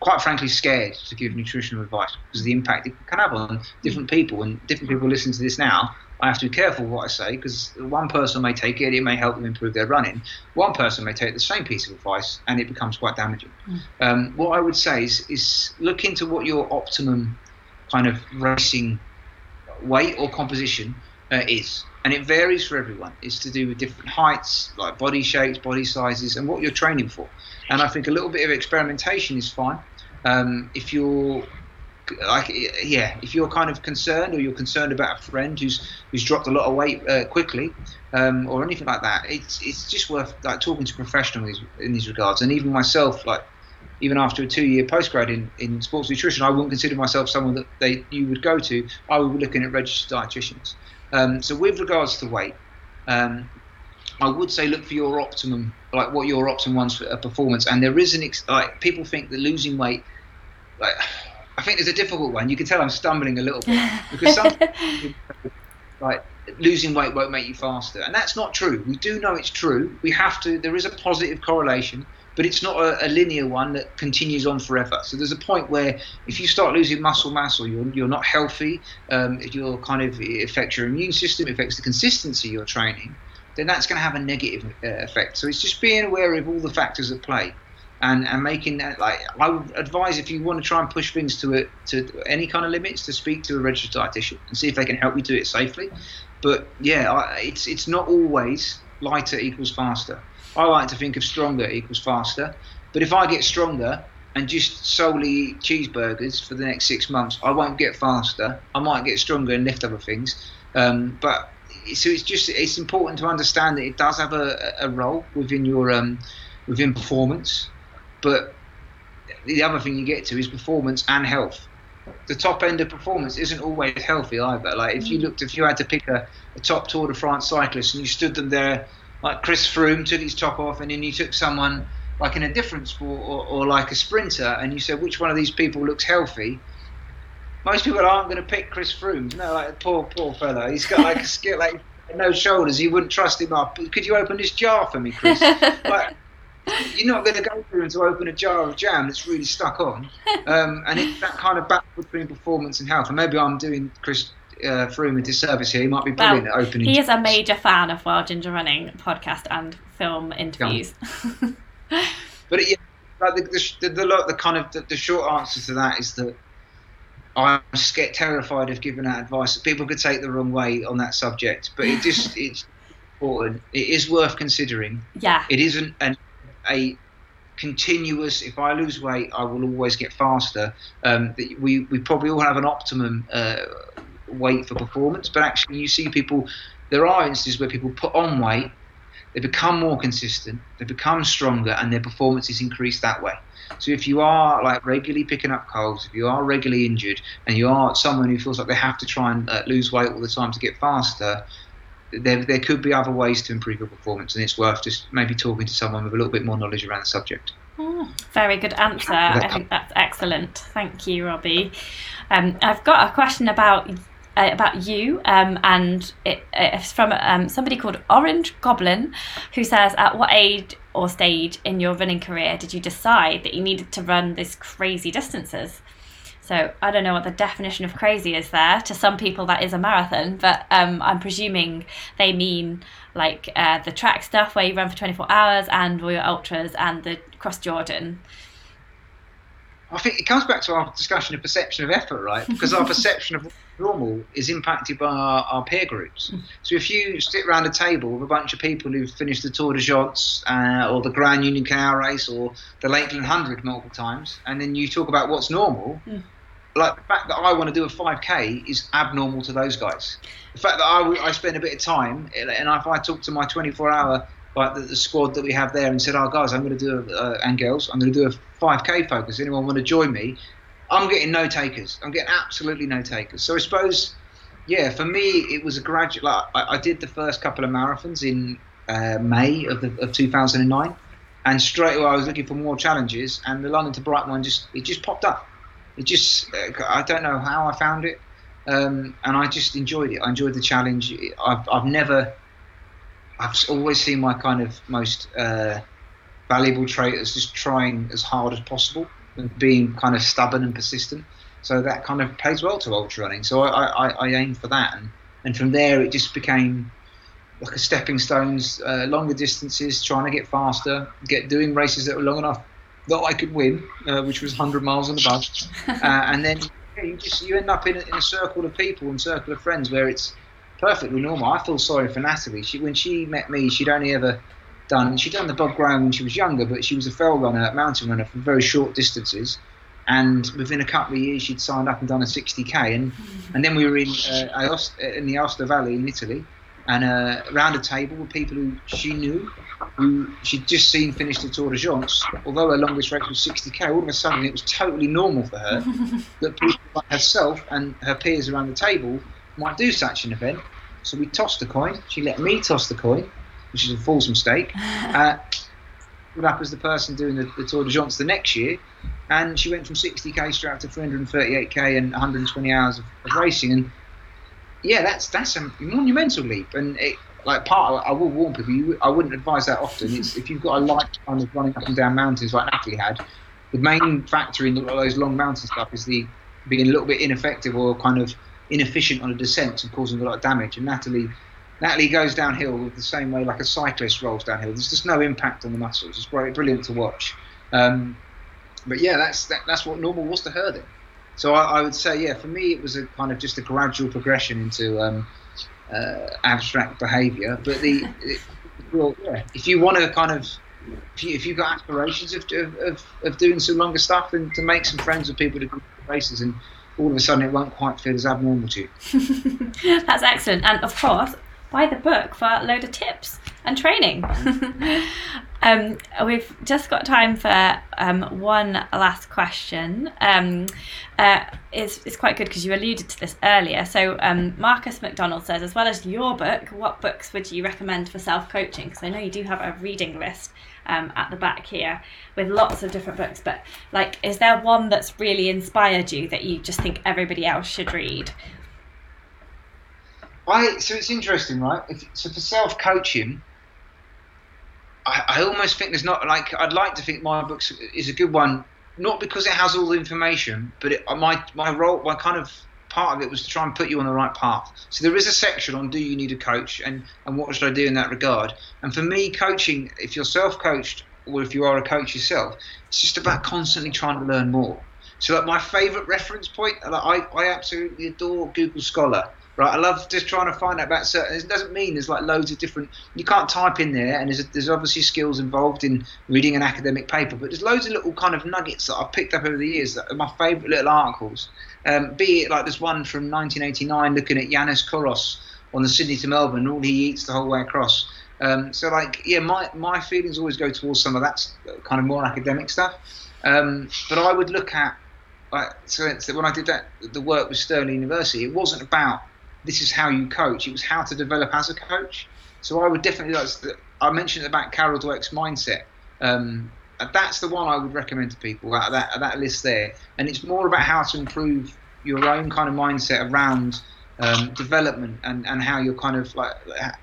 quite frankly scared to give nutritional advice because of the impact it can have on different people and different people listening to this now. I have to be careful what I say because one person may take it, it may help them improve their running. One person may take the same piece of advice and it becomes quite damaging. Um, what I would say is, is look into what your optimum kind of racing weight or composition uh, is. And it varies for everyone. It's to do with different heights, like body shapes, body sizes, and what you're training for. And I think a little bit of experimentation is fine. Um, if you're like yeah, if you're kind of concerned or you're concerned about a friend who's who's dropped a lot of weight uh, quickly um, or anything like that, it's it's just worth like talking to professionals in these regards. And even myself, like even after a two-year postgrad in, in sports nutrition, I wouldn't consider myself someone that they you would go to. I would be looking at registered dietitians. Um, so with regards to weight, um, I would say look for your optimum, like what your optimum one's for a performance. And there is an ex- like people think that losing weight, like I think there's a difficult one. You can tell I'm stumbling a little bit because some like losing weight won't make you faster, and that's not true. We do know it's true. We have to. There is a positive correlation, but it's not a, a linear one that continues on forever. So there's a point where if you start losing muscle mass or you're you're not healthy, um, you're kind of it affects your immune system, it affects the consistency of your training, then that's going to have a negative uh, effect. So it's just being aware of all the factors at play and and making that like I would advise if you want to try and push things to it to any kind of limits to speak to a registered dietitian and see if they can help you do it safely. But yeah, I, it's it's not always lighter equals faster. I like to think of stronger equals faster. But if I get stronger and just solely eat cheeseburgers for the next six months, I won't get faster. I might get stronger and lift other things. Um, but so it's just it's important to understand that it does have a, a role within your um, within performance but the other thing you get to is performance and health. The top end of performance isn't always healthy either. Like if you looked, if you had to pick a, a top Tour de France cyclist and you stood them there, like Chris Froome took his top off, and then you took someone like in a different sport or, or like a sprinter, and you said which one of these people looks healthy. Most people aren't going to pick Chris Froome. No, like poor poor fellow. He's got like a skill, like no shoulders. You wouldn't trust him up. Could you open this jar for me, Chris? like, you're not going to go through and to open a jar of jam that's really stuck on. Um, and it's that kind of battle between performance and health. And maybe I'm doing Chris uh, Froome a disservice here. He might be Well, brilliant at opening. He is a major fan of Wild Ginger Running podcast and film interviews. But it, yeah, like the, the, the, the, the kind of the, short answer to that is that I'm scared, terrified of giving out advice. People could take the wrong way on that subject, but it just it's important. It is worth considering. yeah, It isn't an a continuous. If I lose weight, I will always get faster. Um, that we we probably all have an optimum uh, weight for performance, but actually, you see people. There are instances where people put on weight they become more consistent, they become stronger, and their performances increase that way. So if you are like regularly picking up colds, if you are regularly injured, and you are someone who feels like they have to try and uh, lose weight all the time to get faster, there, there could be other ways to improve your performance, and it's worth just maybe talking to someone with a little bit more knowledge around the subject. Mm, very good answer. I think that's excellent. Thank you, Robbie. Um, I've got a question about uh, about you, um, and it, it's from um, somebody called Orange Goblin, who says, "At what age or stage in your running career did you decide that you needed to run these crazy distances?" So I don't know what the definition of crazy is there. To some people, that is a marathon, but um, I'm presuming they mean like uh, the track stuff where you run for 24 hours and all your ultras and the cross Jordan. I think it comes back to our discussion of perception of effort, right? Because our perception of normal is impacted by our, our, peer groups. Hmm. So if you sit around a table with a bunch of people who've finished the Tor des Géants uh, or the Grand Union Canal Race or the Lakeland 100 multiple times, and then you talk about what's normal, mm. like the fact that I want to do a 5K is abnormal to those guys. The fact that I, I spend a bit of time, and if I talk to my 24 hour like the, the, squad that we have there and said, "Oh, guys, I'm going to do a, uh, and girls, I'm going to do a 5k focus. Anyone want to join me?" I'm getting no takers. I'm getting absolutely no takers. So I suppose, yeah, for me, it was a gradual. Like, I, I, did the first couple of marathons in uh, May of, the, of 2009, and straight away I was looking for more challenges, and the London to Brighton one just it just popped up. It just uh, I don't know how I found it, um, and I just enjoyed it. I enjoyed the challenge. I've I've never I've always seen my kind of most uh, valuable trait as just trying as hard as possible and being kind of stubborn and persistent. So that kind of plays well to ultra running. So I, I, I aim for that, and, and from there it just became like a stepping stones, uh, longer distances, trying to get faster, get doing races that were long enough that I could win, uh, which was 100 miles and above, uh, and then yeah, you just you end up in a, in a circle of people and circle of friends where it's perfectly normal. I feel sorry for Natalie. She when she met me, she'd only ever done she'd done the Bob Graham when she was younger, but she was a fell runner, mountain runner for very short distances. And within a couple of years, she'd signed up and done a 60k, and and then we were in uh, in the Aosta Valley in Italy, and uh, around a table with people who she knew, who she'd just seen finish the Tor des Géants. Although her longest race was 60k, all of a sudden it was totally normal for her that people like herself and her peers around the table might do such an event. So we tossed a coin. She let me toss the coin, which is a false mistake. Uh, up as the person doing the, the Tor des Géants the next year, and she went from 60k straight up to 338k and 120 hours of, of racing. And yeah, that's that's a monumental leap. And it, like part, of, I will warn people, you, I wouldn't advise that often. It's if you've got a light kind of running up and down mountains like Natalie had, the main factor in those long mountain stuff is the being a little bit ineffective or kind of inefficient on a descent and causing a lot of damage. And Natalie, Natalie goes downhill the same way like a cyclist rolls downhill. There's just no impact on the muscles. It's brilliant to watch. Um, but yeah, that's that, that's what normal was to her then. So I, I, would say, yeah, for me it was a kind of just a gradual progression into um, uh, abstract behaviour. But the well, yeah, if you want to kind of if, you, if you've got aspirations of, of, of, doing some longer stuff, then to make some friends with people to do races and all of a sudden it won't quite feel as abnormal to you. That's excellent. And of course, buy the book for a load of tips and training. um, we've just got time for um, one last question. Um, uh, it's, it's quite good because you alluded to this earlier. So, um, Marcus McDonald says, as well as your book, what books would you recommend for self coaching? Because I know you do have a reading list um, at the back here with lots of different books. But, like, is there one that's really inspired you that you just think everybody else should read? I so it's interesting, right? If, so for self coaching, I, I almost think there's not like I'd like to think my book is a good one, not because it has all the information, but it, uh, my my role, my kind of part of it was to try and put you on the right path. So there is a section on do you need a coach and and what should I do in that regard. And for me, coaching, if you're self coached or if you are a coach yourself, it's just about constantly trying to learn more. So like my favourite reference point, like I, I absolutely adore Google Scholar right? I love just trying to find out about certain. It doesn't mean there's like loads of different. You can't type in there, and there's there's obviously skills involved in reading an academic paper, but there's loads of little kind of nuggets that I've picked up over the years that are my favourite little articles. Um, be it like there's one from 1989 looking at Yiannis Kouros on the Sydney to Melbourne. All he eats the whole way across. Um, so like yeah, my my feelings always go towards some of that kind of more academic stuff. Um, but I would look at like so, so when I did that the work with Stirling University, it wasn't about this is how you coach. It was how to develop as a coach. So I would definitely like to, I mentioned about Carol Dweck's mindset. Um, that's the one I would recommend to people out that, that list there. And it's more about how to improve your own kind of mindset around um, development and, and how you're kind of like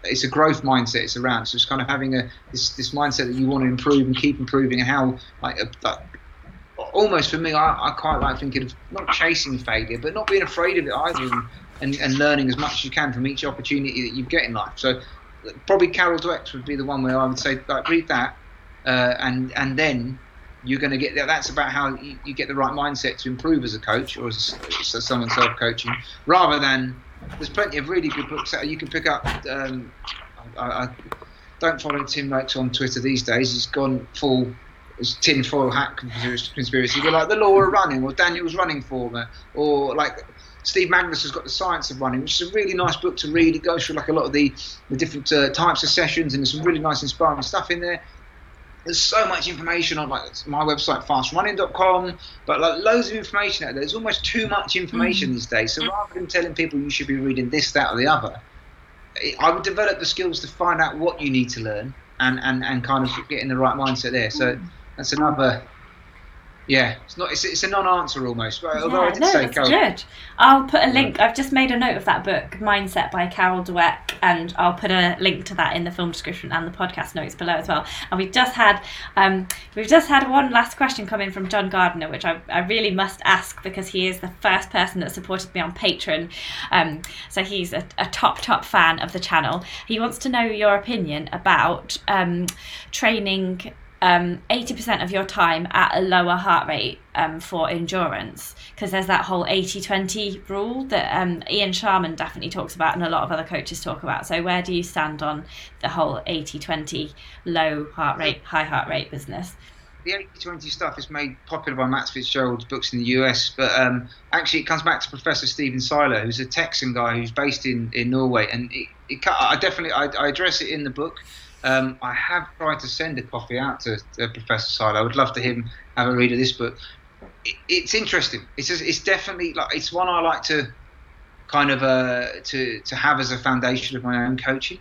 it's a growth mindset it's around so it's kind of having a this, this mindset that you want to improve and keep improving and how like, like almost for me I, I quite like thinking of not chasing failure but not being afraid of it either and, and, and learning as much as you can from each opportunity that you get in life. So probably Carol Dweck would be the one where I would say like read that uh, and and then you're going to get that that's about how you, you, get the right mindset to improve as a coach or as, as someone self-coaching rather than there's plenty of really good books that you can pick up um, I, I, don't follow Tim Noakes on Twitter these days. He's gone full tin foil hat conspiracy but like the Lore of Running or Daniel's running form or like Steve Magness has got the science of running, which is a really nice book to read. It goes through like a lot of the, the different uh, types of sessions, and there's some really nice, inspiring stuff in there there's so much information on like my website fastrunning.com but like loads of information out there there's almost too much information mm. these days so rather than telling people you should be reading this that or the other i would develop the skills to find out what you need to learn and and, and kind of get in the right mindset there so mm. that's another yeah, it's not. It's, it's a non-answer almost. But although yeah, I did no, say that's good. I'll put a link. I've just made a note of that book, Mindset by Carol Dweck, and I'll put a link to that in the film description and the podcast notes below as well. And we've just had, um, we've just had one last question come in from John Gardner, which I, I really must ask because he is the first person that supported me on Patreon. Um, so he's a, a top top fan of the channel. He wants to know your opinion about um, training um, 80% of your time at a lower heart rate um, for endurance because there's that whole 80 20 rule that um, Ian Sharman definitely talks about and a lot of other coaches talk about. So, where do you stand on the whole 80 20 low heart rate, high heart rate business? The 80 20 stuff is made popular by Matt Fitzgerald's books in the US, but um, actually, it comes back to Professor Stephen Seiler, who's a Texan guy who's based in, in Norway. And it, it, I definitely I, I address it in the book. Um, I have tried to send a copy out to, to Professor Side. I would love to him have a read of this book. It, it's interesting. It's just, it's definitely like it's one I like to kind of uh, to to have as a foundation of my own coaching.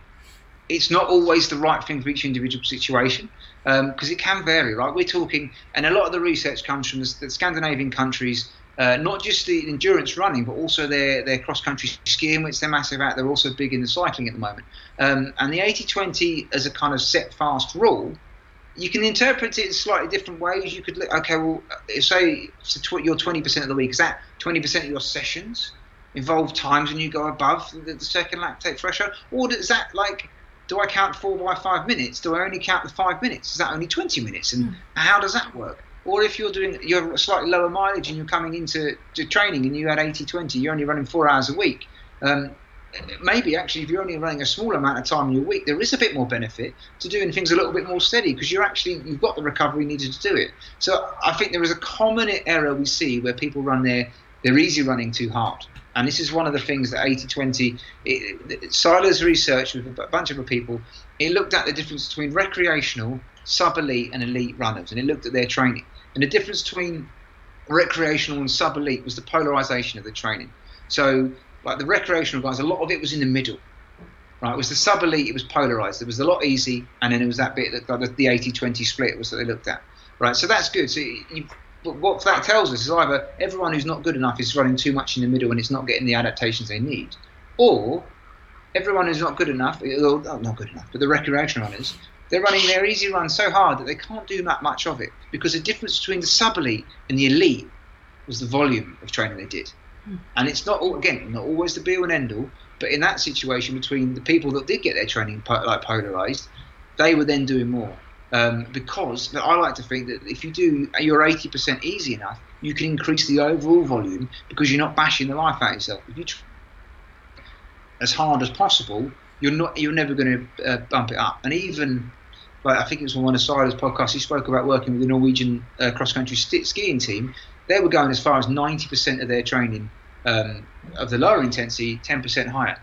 It's not always the right thing for each individual situation because um, it can vary. Right, we're talking, and a lot of the research comes from the, the Scandinavian countries uh, not just the endurance running, but also their, their cross country skiing, which they're massive at. They're also big in the cycling at the moment. Um, and the 80 20 as a kind of set fast rule, you can interpret it in slightly different ways. You could look, okay, well, say so tw- you're 20% of the week. Is that 20% of your sessions involve times when you go above the, the second lactate threshold? Or does that like do I count four by five minutes? Do I only count the five minutes? Is that only 20 minutes? And mm. how does that work? Or if you're doing you're slightly lower mileage and you're coming into training and you had 80-20, you're only running four hours a week. Um, maybe actually if you're only running a small amount of time in your week, there is a bit more benefit to doing things a little bit more steady because you're actually you've got the recovery needed to do it. So I think there is a common error we see where people run their their easy running too hard. And this is one of the things that 80-20, Seiler's research with a bunch of people, it looked at the difference between recreational, sub-elite and elite runners, and it looked at their training. And the difference between recreational and sub elite was the polarization of the training. So, like the recreational guys, a lot of it was in the middle. Right, it was the sub elite, it was polarized. It was a lot easy, and then it was that bit that the 80 20 split was that they looked at. Right, so that's good. So, you, what that tells us is either everyone who's not good enough is running too much in the middle and it's not getting the adaptations they need, or everyone who's not good enough, or, oh, not good enough, but the recreational runners they're running their easy run so hard that they can't do that much of it because the difference between the sub elite and the elite was the volume of training they did. Hmm. And it's not all, again not always the be all and end all, but in that situation between the people that did get their training like polarized, they were then doing more. Um, because I like to think that if you do you're 80% easy enough, you can increase the overall volume because you're not bashing the life out of yourself. If you try as hard as possible, you're not you're never going to uh, bump it up. And even like I think it was on one of Seiler's podcasts, he spoke about working with the Norwegian uh, cross country st- skiing team. They were going as far as 90% of their training um, of the lower intensity, 10% higher.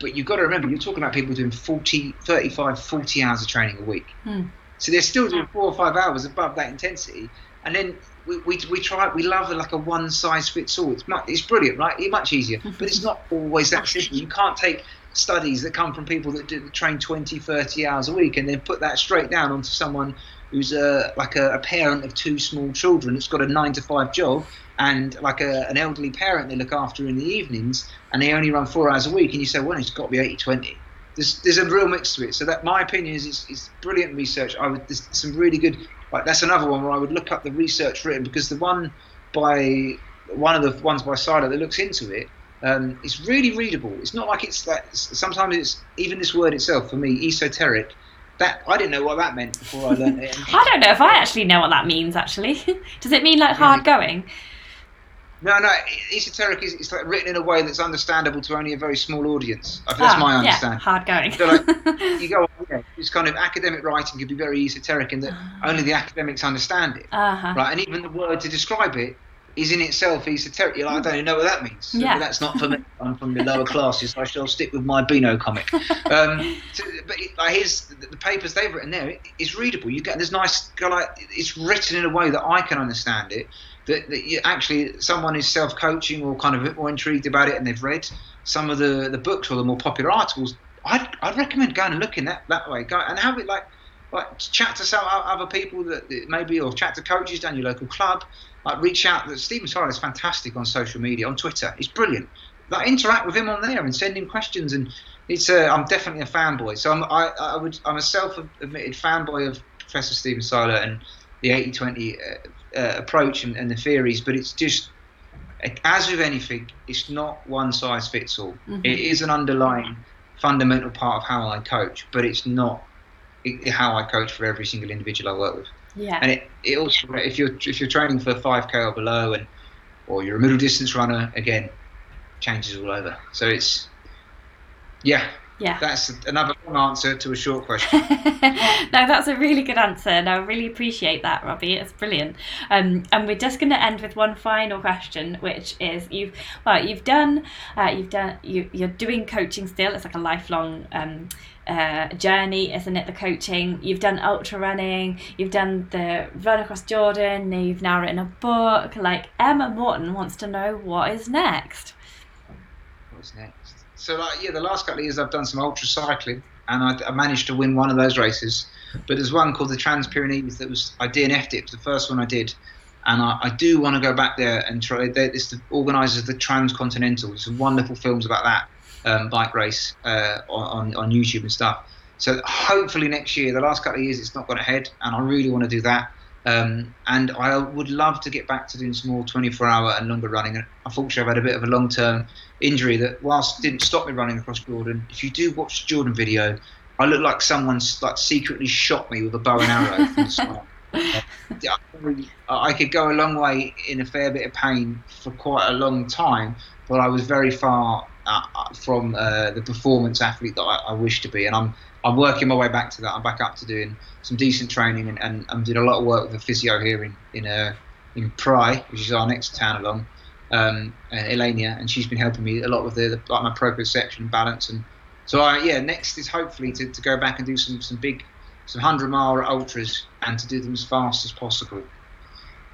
but you've got to remember, you're talking about people doing 40, 35, 40 hours of training a week. Hmm. So they're still doing four or five hours above that intensity, and then we, we, we try we love like a one size fits all. It's much, it's brilliant, right? It's much easier, but it's not always that simple. You can't take studies that come from people that, do, train 20, 30 hours a week and then put that straight down onto someone who's a, like a, a parent of two small children that's got a nine to five job and like a, an elderly parent they look after in the evenings and they only run four hours a week and you say well it's got to be 80 20 there's, there's a real mix to it. So that my opinion is it's, it's brilliant research. I would there's some really good like that's another one where i would look up the research written because the one by one of the ones by Seiler that looks into it um, it's really readable. It's not like it's that. Sometimes it's even this word itself for me, esoteric. That I didn't know what that meant before I learned it. I don't know if I actually know what that means. Actually, does it mean like hard going? No, no. Esoteric is it's like written in a way that's understandable to only a very small audience. That's my understanding. Yeah, hard going. So like, you go, yeah, it's kind of academic writing could be very esoteric in that only the academics understand it, uh-huh. right? And even the word to describe it is in itself esoteric. You're like, I don't even know what that means. Yeah. That's not for me. I'm from the lower classes. I shall stick with my Beano comic. Um, so, but it, like his the, papers they've written there, it, it's readable. You get there's nice like it's written in a way that I can understand it. That, that you, actually someone is self-coaching or kind of a bit more intrigued about it, and they've read some of the, the books or the more popular articles. I'd, I'd recommend going and looking that that way. Go and have it like like chat to some other people that maybe or chat to coaches down your local club like reach out. Stephen Seiler is fantastic on social media, on Twitter. He's brilliant. Like interact with him on there and send him questions. And it's uh, I'm definitely a fanboy. So I'm I, I would I'm a self-admitted fanboy of Professor Stephen Seiler and the 80-20 uh, uh, approach and, and the theories. But it's just as with anything, it's not one size fits all. Mhm. It is an underlying fundamental part of how I coach, but it's not how I coach for every single individual I work with Yeah. and it, it also if you're if you're training for 5k or below and or you're a middle distance runner again changes all over so it's yeah Yeah. that's another long answer to a short question no, that's a really good answer, and I really appreciate that, Robbie. It's brilliant. Um, and we're just going to end with one final question, which is you've well, you've done, uh, you've done, you, you're doing coaching still. It's like a lifelong. Um, uh, journey, isn't it? The coaching. You've done ultra running. You've done the run across Jordan. You've now written a book. Like Emma Morton wants to know what is next. what's next so like yeah the last couple of years I've done some ultra cycling and I, I managed to win one of those races but there's one called the Trans Pyrenees that was I DNF'd it it was the first one I did and I, I do want to go back there and try. It's the organisers of the Transcontinental. There's some wonderful films about that um, bike race uh, on on YouTube and stuff. So hopefully next year, the last couple of years, it's not gone ahead, and I really want to do that. Um, and I would love to get back to doing some more 24-hour and longer running. And unfortunately, I've had a bit of a long-term injury that, whilst didn't stop me running across Jordan, if you do watch the Jordan video, I look like someone's like secretly shot me with a bow and arrow from the side. Yeah, I could go a long way in a fair bit of pain for quite a long time, but I was very far uh, from uh, the performance athlete that I, I wish to be, and I'm I'm working my way back to that. I'm back up to doing some decent training, and, and I'm doing a lot of work with a physio here in in uh, in Pry, which is our next town along, um, uh, Elenia, and she's been helping me a lot with the, the like my proprioception balance, and so I, yeah, next is hopefully to, to go back and do some some big some hundred mile ultras and to do them as fast as possible,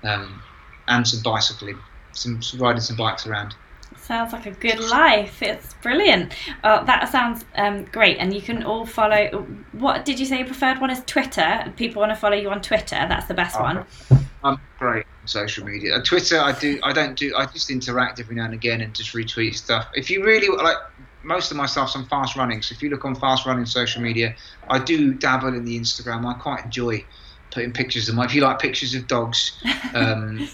um, and some bicycling, some, some riding some bikes around. Sounds like a good life. It's brilliant. Uh, that sounds um, great. And you can all follow. What did you say? Your preferred one is Twitter. People want to follow you on Twitter. That's the best Oh, one. I'm great on social media. Uh, Twitter, I do. I don't do. I just interact every now and again and just retweet stuff. If you really like, most of my stuff's on fast running. So if you look on fast running social media, I do dabble in the Instagram. I quite enjoy putting pictures of my. If you like pictures of dogs, um,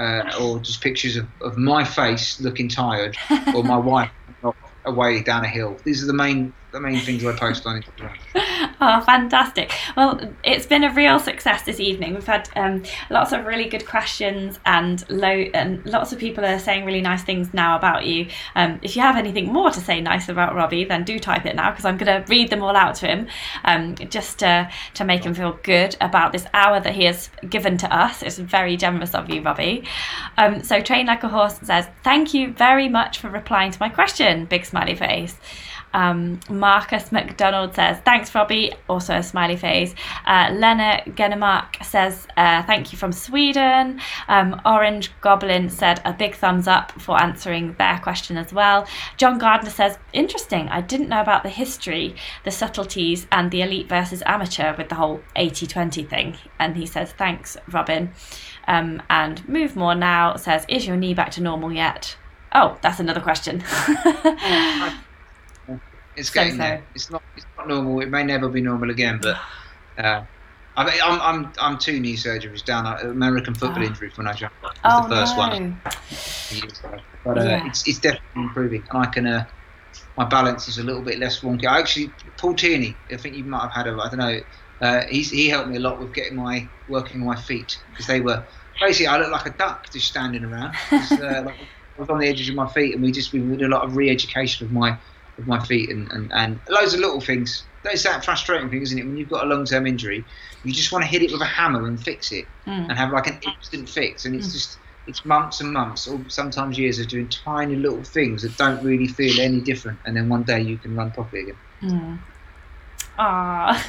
uh, or just pictures of, of my face looking tired, or my wife away down a hill. These are the main the main things I post on Instagram. Oh, fantastic. Well, it's been a real success this evening. We've had um, lots of really good questions and low, and lots of people are saying really nice things now about you. Um, if you have anything more to say nice about Robbie, then do type it now because I'm going to read them all out to him um, just to, to make him feel good about this hour that he has given to us. It's very generous of you, Robbie. Um, so, Train Like a Horse says, Thank you very much for replying to my question. Big smiley face. Um, Marcus McDonald says, Thanks, Robbie. Also a smiley face. Uh, Lena Genemark says, uh, Thank you from Sweden. Um, Orange Goblin said, A big thumbs up for answering their question as well. John Gardner says, Interesting. I didn't know about the history, the subtleties, and the elite versus amateur with the whole 80 20 thing. And he says, Thanks, Robin. Um, and Move More Now says, Is your knee back to normal yet? Oh, that's another question. It's getting so. there. It's not. It's not normal. It may never be normal again. But uh, I mean, I'm I'm I'm two knee surgeries down. Uh, American football Oh. injury from when I jumped. Was oh, the first no. one. But uh, Yeah. it's, it's definitely improving, and I can. Uh, my balance is a little bit less wonky. I actually, Paul Tierney, I think you might have had a, I don't know. Uh, he's, he helped me a lot with getting my working my feet because they were basically I looked like a duck just standing around. Just, uh, like, I was on the edges of my feet, and we just we did a lot of re-education of my of my feet and, and, and loads of little things. That's that frustrating thing, isn't it? When you've got a long-term injury, you just want to hit it with a hammer and fix it Mm. and have like an instant fix and it's Mm. just it's months and months or sometimes years of doing tiny little things that don't really feel any different and then one day you can run properly again Mm. Ah,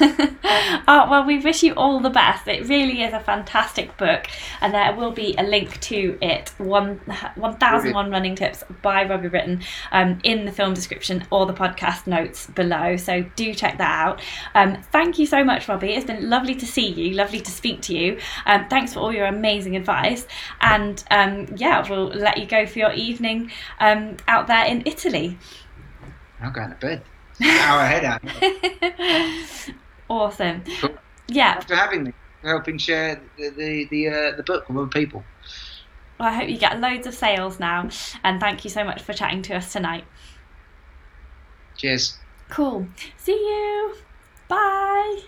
oh, well, we wish you all the best. It really is a fantastic book, and there will be a link to it one 1001 Running Tips by Robbie Britton um, in the film description or the podcast notes below. So do check that out. Um, thank you so much, Robbie. It's been lovely to see you, lovely to speak to you. Um, thanks for all your amazing advice, and um, yeah, we'll let you go for your evening um, out there in Italy. i'm going to bed hour ahead out awesome. Cool. Yeah, Thanks for having me for helping share the the the, uh, the book with other people well, I hope you get loads of sales now. And thank you so much for chatting to us tonight. cheers Cool. See you. Bye.